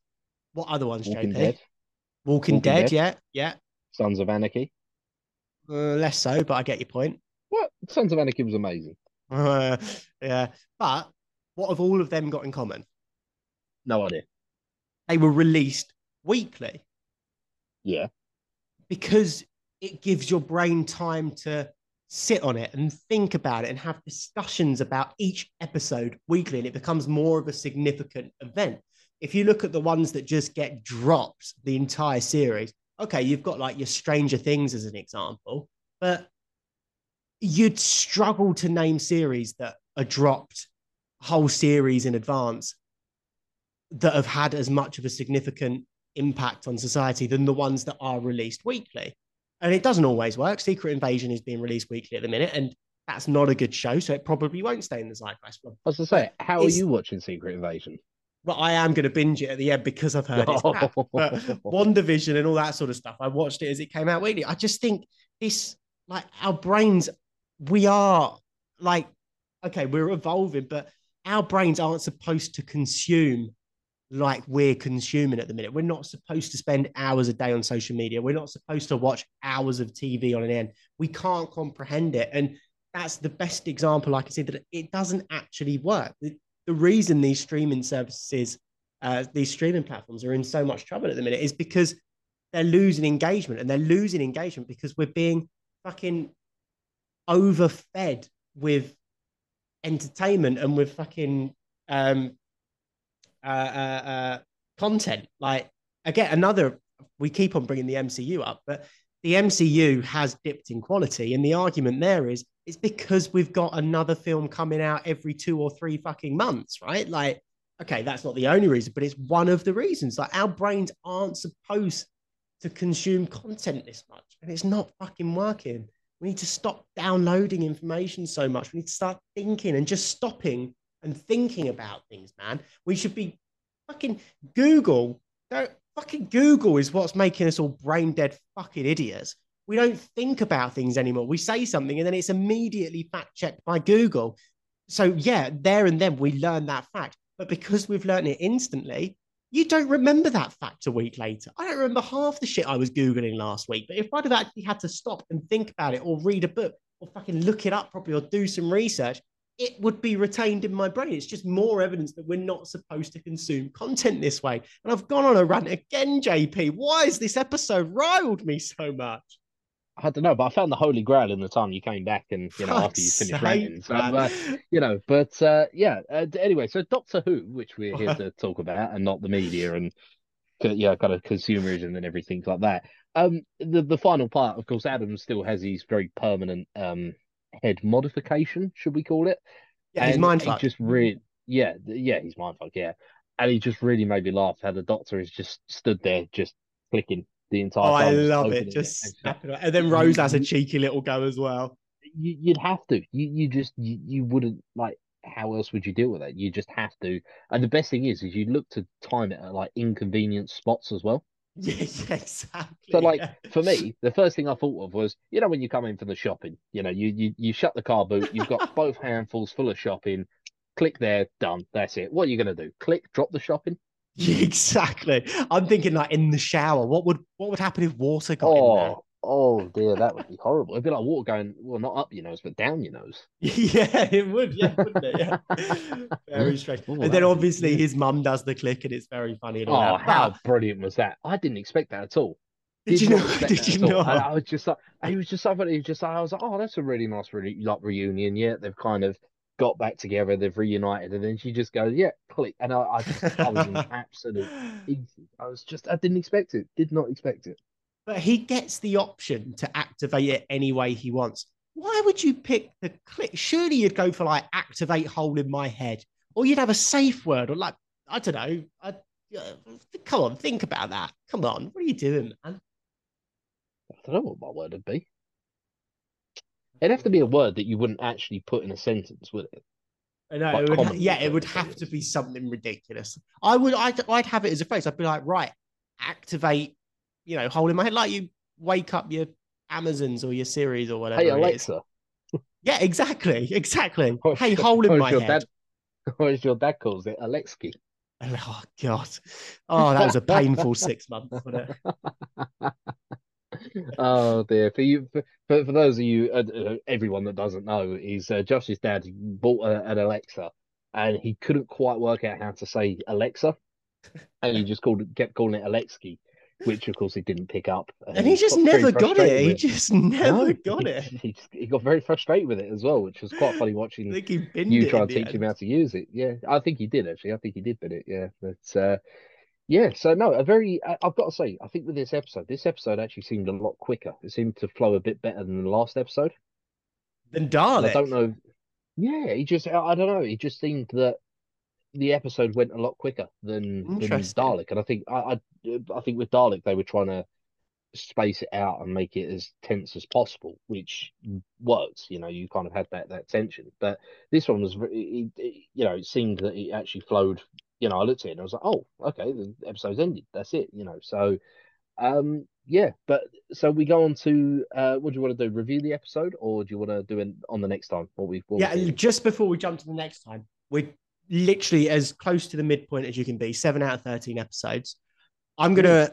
What other ones Walking jp Dead, walking, Walking dead, Dead. yeah yeah. Sons of Anarchy. uh, less so but i get your point. What? Sons of Anarchy was amazing. uh, yeah but what have all of them got in common? No idea. they were released weekly. Yeah, because it gives your brain time to sit on it and think about it and have discussions about each episode weekly and it becomes more of a significant event if you look at the ones that just get dropped the entire series okay you've got like your stranger things as an example but you'd struggle to name series that are dropped whole series in advance that have had as much of a significant impact on society than the ones that are released weekly. And it doesn't always work. Secret Invasion is being released weekly at the minute, and that's not a good show, so it probably won't stay in the zeitgeist. As I was to say, how are you watching Secret Invasion? Well, I am going to binge it at the end because I've heard it's crap. But WandaVision and all that sort of stuff, I watched it as it came out weekly. I just think this, like, our brains, we are like, okay, we're evolving, but our brains aren't supposed to consume like we're consuming at the minute. We're not supposed to spend hours a day on social media. We're not supposed to watch hours of TV on an end. We can't comprehend it. And that's the best example I can see that it doesn't actually work. The, the reason these streaming services, uh, these streaming platforms are in so much trouble at the minute is because they're losing engagement and they're losing engagement because we're being fucking overfed with entertainment and with fucking um uh, uh, uh, content. Like again, another we keep on bringing the MCU up, but the MCU has dipped in quality, and the argument there is it's because we've got another film coming out every two or three fucking months, right? Like, okay, that's not the only reason, but it's one of the reasons. Like, our brains aren't supposed to consume content this much, and it's not fucking working. We need to stop downloading information so much. We need to start thinking and just stopping and thinking about things, man. We should be fucking Google. Don't fucking Google is what's making us all brain dead fucking idiots. we don't think about things anymore. We say something and then it's immediately fact checked by Google. So yeah, there and then we learn that fact. But because we've learned it instantly, you don't remember that fact a week later. I don't remember half the shit I was Googling last week. But if I'd have actually had to stop and think about it or read a book or fucking look it up properly or do some research, it would be retained in my brain. It's just more evidence that we're not supposed to consume content this way. And I've gone on a rant again, JP. Why has this episode riled me so much? I don't know, but I found the holy grail in the time you came back and you know after you finished ranting. So uh, you know, but uh, yeah. Uh, anyway, so Doctor Who, which we're here to talk about, and not the media and yeah, kind of consumerism and everything like that. Um, the the final part, of course, Adam still has his very permanent um head modification, should we call it? Yeah, and he's mind fuck. Just really, yeah, yeah, he's mind fuck, yeah. And he just really made me laugh how the Doctor is just stood there, just clicking the entire. Oh, I love it. Just it. and then Rose has a cheeky little go as well. You, would have to. You you just you, you wouldn't like. How else would you deal with it? You just have to. And the best thing is, is you look to time it at like inconvenient spots as well. Yeah, yeah, exactly. So, like yeah. for me, the first thing I thought of was, you know, when you come in from the shopping, you know, you you you shut the car boot, you've got both handfuls full of shopping. Click there, done. That's it. What are you gonna do? Click, drop the shopping. exactly. I'm thinking like in the shower. What would what would happen if water got oh, in there? Oh dear, that would be horrible. It'd be like water going well, not up your nose, but down your nose. yeah, it would. Yeah, wouldn't it? Yeah, very hmm? strange. Ooh, and then obviously his mum does the click, and it's very funny. oh, that. how but... brilliant was that? I didn't expect that at all. Did, did you know? Did you know? I, I, was just like, he was just somebody. He was just like, I was like, oh, that's a really nice, really like reunion. Yeah, they've kind of got back together, they've reunited, and then she just goes, "Yeah, click," and I, I just, I was in absolute easy. I was just, I didn't expect it, did not expect it. But he gets the option to activate it any way he wants. Why would you pick the click? Surely you'd go for like activate hole in my head, or you'd have a safe word, or like I don't know. I, uh, come on, think about that. Come on, what are you doing, man? I don't know what my word would be. It'd have to be a word that you wouldn't actually put in a sentence, would it? I know. It would, yeah, it would have to be something ridiculous. I would. I'd, I'd have it as a phrase. I'd be like, right, activate. You know, hold in my head like you wake up your Amazons or your Siris or whatever. Hey Alexa. Yeah, exactly, exactly. hey, hole in my head. Dad, what is your dad calls it? Alexki. Oh God! Oh, that was a painful six months, wasn't it? oh dear! For you, for, for those of you, uh, uh, everyone that doesn't know, is uh, Josh's dad bought a, an Alexa, and he couldn't quite work out how to say Alexa, and he just called it, kept calling it Alexki, which of course he didn't pick up. And, and he, just never got it. He just never no, got he, it. He, just, he, got very frustrated with it as well, which was quite funny watching I think he you try and teach end. him how to use it. Yeah, I think he did actually. I think he did bit it. Yeah, but. Uh, yeah, so no, a very. I've got to say, I think with this episode, this episode actually seemed a lot quicker. It seemed to flow a bit better than the last episode. Than Dalek. I don't know. Yeah, he just. I don't know. He just seemed that the episode went a lot quicker than, than Dalek, and I think I, I I think with Dalek they were trying to space it out and make it as tense as possible, which works. You know, you kind of had that that tension, but this one was, it, it, you know, it seemed that it actually flowed you know, I looked at it and I was like, oh, okay, the episode's ended. That's it, you know. So, um, yeah, but so we go on to uh, what do you want to do? Review the episode, or do you want to do it on the next time? What we what yeah, we just before we jump to the next time, we're literally as close to the midpoint as you can be. Seven out of thirteen episodes. I'm gonna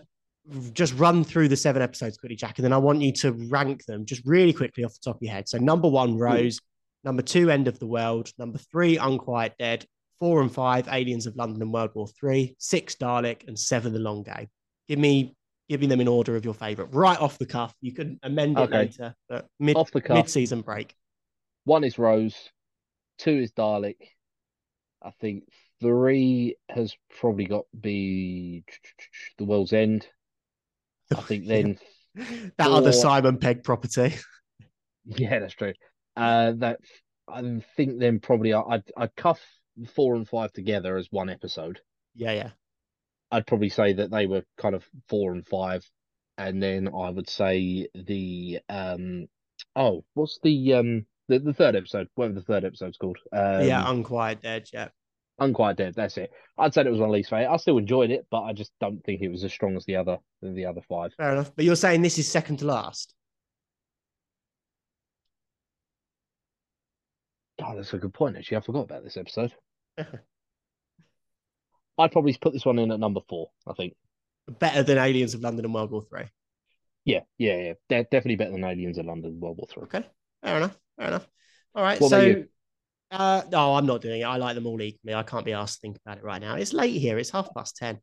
just run through the seven episodes quickly, Jack, and then I want you to rank them just really quickly off the top of your head. So number one, Rose. Number two, End of the World. Number three, Unquiet Dead four and five, Aliens of London and World War Three, six, Dalek, and seven, The Long Game. Give me, give me them in order of your favorite, right off the cuff. You can amend it okay. later, but mid off the cuff. mid-season break. One is Rose, two is Dalek. I think three has probably got be the World's End. I think then that four... other Simon Pegg property. Yeah, that's true. Uh, that I think then probably I'd I'd cuff four and five together as one episode. Yeah, yeah. I'd probably say that they were kind of four and five, and then I would say the um oh, what's the um the, the third episode, whatever the third episode's called. Um, yeah, Unquiet Dead. Yeah. Unquiet Dead. That's it. I'd say it was my least favorite. I still enjoyed it, but I just don't think it was as strong as the other the other five. Fair enough. But you're saying this is second to last. Oh, that's a good point. Actually, I forgot about this episode. I'd probably put this one in at number four. I think better than Aliens of London and World War Three. Yeah, yeah, yeah. De- definitely better than Aliens of London and World War Three. Okay, fair enough. Fair enough. All right. What so, uh, no, I'm not doing it. I like them all equally. I can't be asked to think about it right now. It's late here. It's half past ten.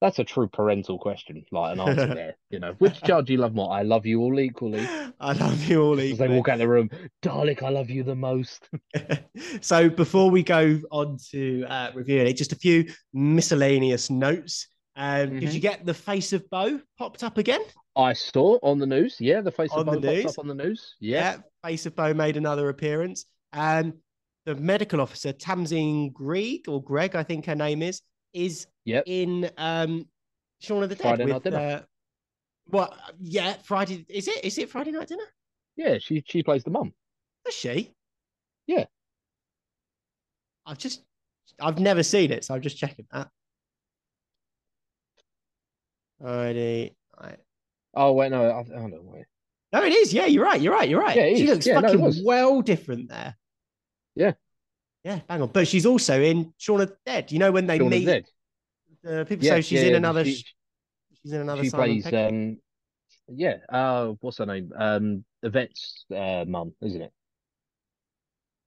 That's a true parental question, like an answer there. You know, which child do you love more? I love you all equally. I love you all As they walk out of the room, Dalek, I love you the most. so before we go on to uh, reviewing it, just a few miscellaneous notes. Um, Did Mhm. you get the face of Boe popped up again? I saw on the news, yeah, the face On of Boe pops news? up on the news. Yeah, face of Boe made another appearance. And the medical officer, Tamsin Greig or Greg, I think her name is, is Yep. in um, Shaun of the Dead. Friday Night with, Dinner. Uh, well, yeah, Friday. Is it? Is it Friday night dinner? yeah, she she plays the mum. Is she? Yeah. I've just, I've never seen it, so I'm just checking that. Friday night. Oh wait, no, I, I don't know. No, it is. Yeah, you're right. You're right. You're right. Yeah, she is. looks Yeah, fucking was. well different there. Yeah. Yeah, bang on. But she's also in Shaun of Dead. You know when they Shaun meet Dead. people Yeah, say she's yeah, in another. she- she's in another. She plays um, yeah. Uh, what's her name? Um, Yvette's uh mum, isn't it?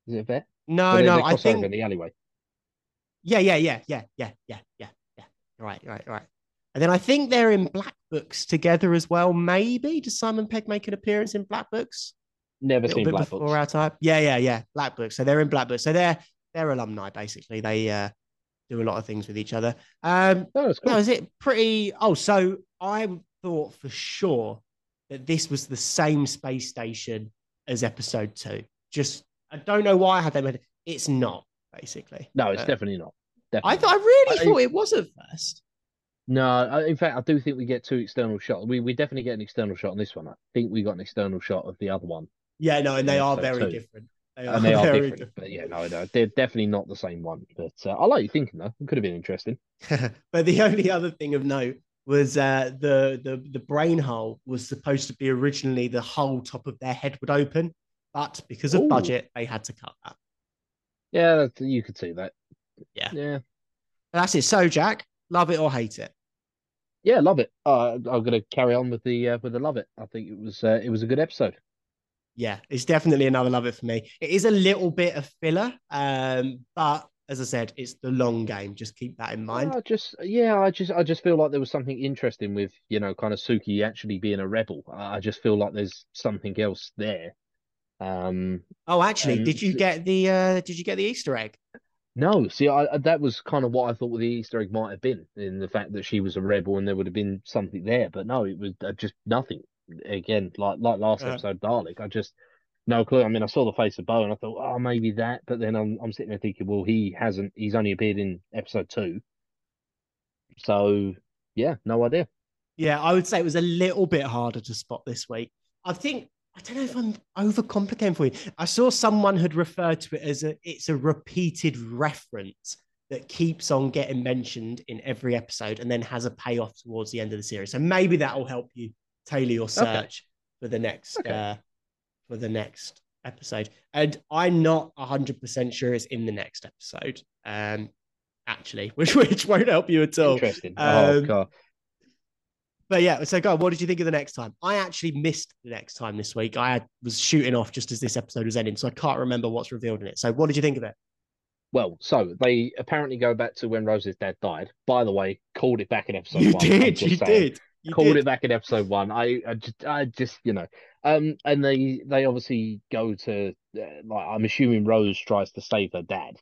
Is it Yvette? no, they- no. they I over in the alleyway. Yeah, yeah, yeah, yeah, yeah, yeah, yeah, yeah. Right, right, right. And then I think they're in Black Books together as well. Maybe does Simon Pegg make an appearance in Black Books? Never seen Black before Books. our time. Yeah, yeah, yeah. Black Books. So they're in Black Books. So they're they're alumni basically. They uh, do a lot of things with each other. Um, Oh, that's cool. No, is it pretty? Oh, so I thought for sure that this was the same space station as episode two. Just I don't know why I had that. them. It's not basically. No, it's Uh, definitely not. I Definitely. thought I really I- thought it was at first. No, in fact, I do think we get two external shots. We we definitely get an external shot on this one. I think we got an external shot of the other one, Yeah, no, and they are so very two. different. They and they are very different. But yeah, no, no, they're definitely not the same one. But uh, I like you thinking though. It could have been interesting. but the only other thing of note was uh, the the the brain hole was supposed to be originally the whole top of their head would open, but because of Ooh. budget, they had to cut that. Yeah, you could see that. Yeah. yeah, That's it. So, Jack, love it or hate it. Yeah. Love it. Uh, I'm gonna carry on with the uh, with the love it. I think it was uh, it was a good episode. Yeah, it's definitely another love it for me. It is a little bit of filler, um, but as I said, it's the long game. Just keep that in mind. I just yeah, I just I just feel like there was something interesting with you know kind of Suki actually being a rebel. I just feel like there's something else there. Um, Oh, actually, Um, did you get the uh, did you get the Easter egg? No, see, I, that was kind of what I thought the Easter egg might have been in the fact that she was a rebel and there would have been something there, but no, it was uh, just nothing. Again, like like last Uh. episode, Dalek, I just no clue. I mean, I saw the face of Boe and I thought, oh, maybe that, but then I'm I'm sitting there thinking, well, he hasn't. He's only appeared in episode two, so yeah, no idea. Yeah, I would say it was a little bit harder to spot this week. I think I don't know if I'm overcomplicating for you. I saw someone had referred to it as a it's a repeated reference that keeps on getting mentioned in every episode and then has a payoff towards the end of the series. So maybe that will help you tailor your search for the next Okay. uh, for the next episode. And I'm not hundred percent sure it's in the next episode. Um, actually, which which won't help you at all. Interesting. oh Um, god, But yeah, so go. on, What did you think of the next time? I actually missed the next time this week. I had, was shooting off just as this episode was ending, so I can't remember what's revealed in it. So, what did you think of it? well, so they apparently go back to when Rose's dad died. By the way, called it back in episode you one. Did, you saying. did, you called did. it back in episode one. I, I just, I just, you know, um, and they, they obviously go to, uh, like, I'm assuming Rose tries to save her dad,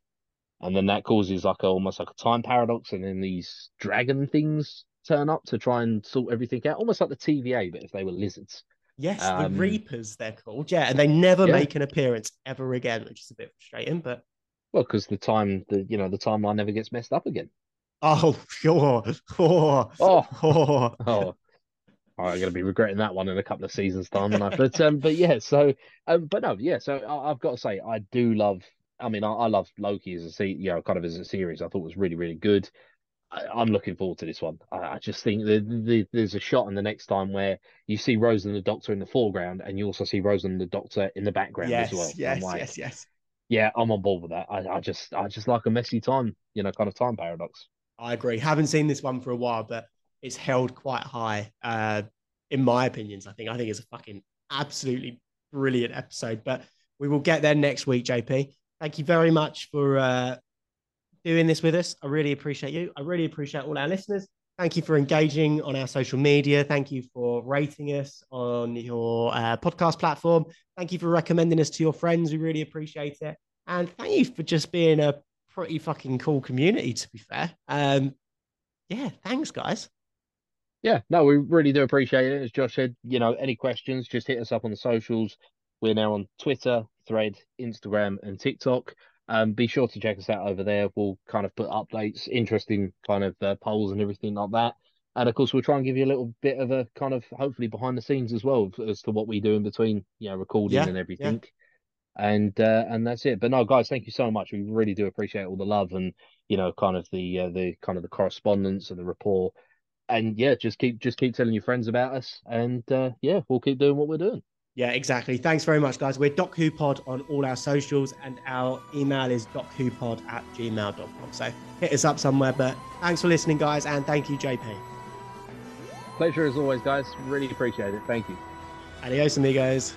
and then that causes like a, almost like a time paradox, and then these dragon things turn up to try and sort everything out, almost like the TVA, but if they were lizards. Yes, um, the Reapers they're called. Yeah, and they never Yeah. make an appearance ever again, which is a bit frustrating. But Well, because the time, the you know, the timeline never gets messed up again. oh, sure, oh, Oh. oh. Oh, I'm going to be regretting that one in a couple of seasons' time. But um, but yeah, so um, but no, yeah. So I, I've got to say, I do love. I mean, I, I love Loki as a se- you know, kind of as a series. I thought it was really, really good. I, I'm looking forward to this one. I, I just think that the, there's a shot in the next time where you see Rose and the Doctor in the foreground, and you also see Rose and the Doctor in the background yes, as well. Yes, like, yes, yes. Yeah, I'm on board with that. I, I just I just like a messy time, you know, kind of time paradox. I agree. Haven't seen this one for a while, but it's held quite high, uh, in my opinions. I think I think it's a fucking absolutely brilliant episode. But we will get there next week, JP. Thank you very much for uh, doing this with us. I really appreciate you. I really appreciate all our listeners. Thank you for engaging on our social media. Thank you for rating us on your uh, podcast platform. Thank you for recommending us to your friends. We really appreciate it. And thank you for just being a pretty fucking cool community, to be fair. Um, yeah, thanks, guys. Yeah, no, we really do appreciate it. As Josh said, you know, any questions, just hit us up on the socials. We're now on Twitter, Thread, Instagram, and TikTok. Um, be sure to check us out over there. We'll kind of put updates, interesting kind of uh, polls and everything like that. And of course, we'll try and give you a little bit of a kind of hopefully behind the scenes as well as to what we do in between, you know, recording Yeah, and everything. And uh, and that's it. But no, guys, thank you so much. We really do appreciate all the love and you know, kind of the uh, the kind of the correspondence and the rapport. And yeah, just keep just keep telling your friends about us. And uh, yeah, we'll keep doing what we're doing. Yeah, exactly. Thanks very much, guys. We're Doc Who Pod on all our socials, and our email is docwhopod at gmail.com. So hit us up somewhere. But thanks for listening, guys, and thank you, JP. Pleasure as always, guys. Really appreciate it. Thank you. Adios, amigos.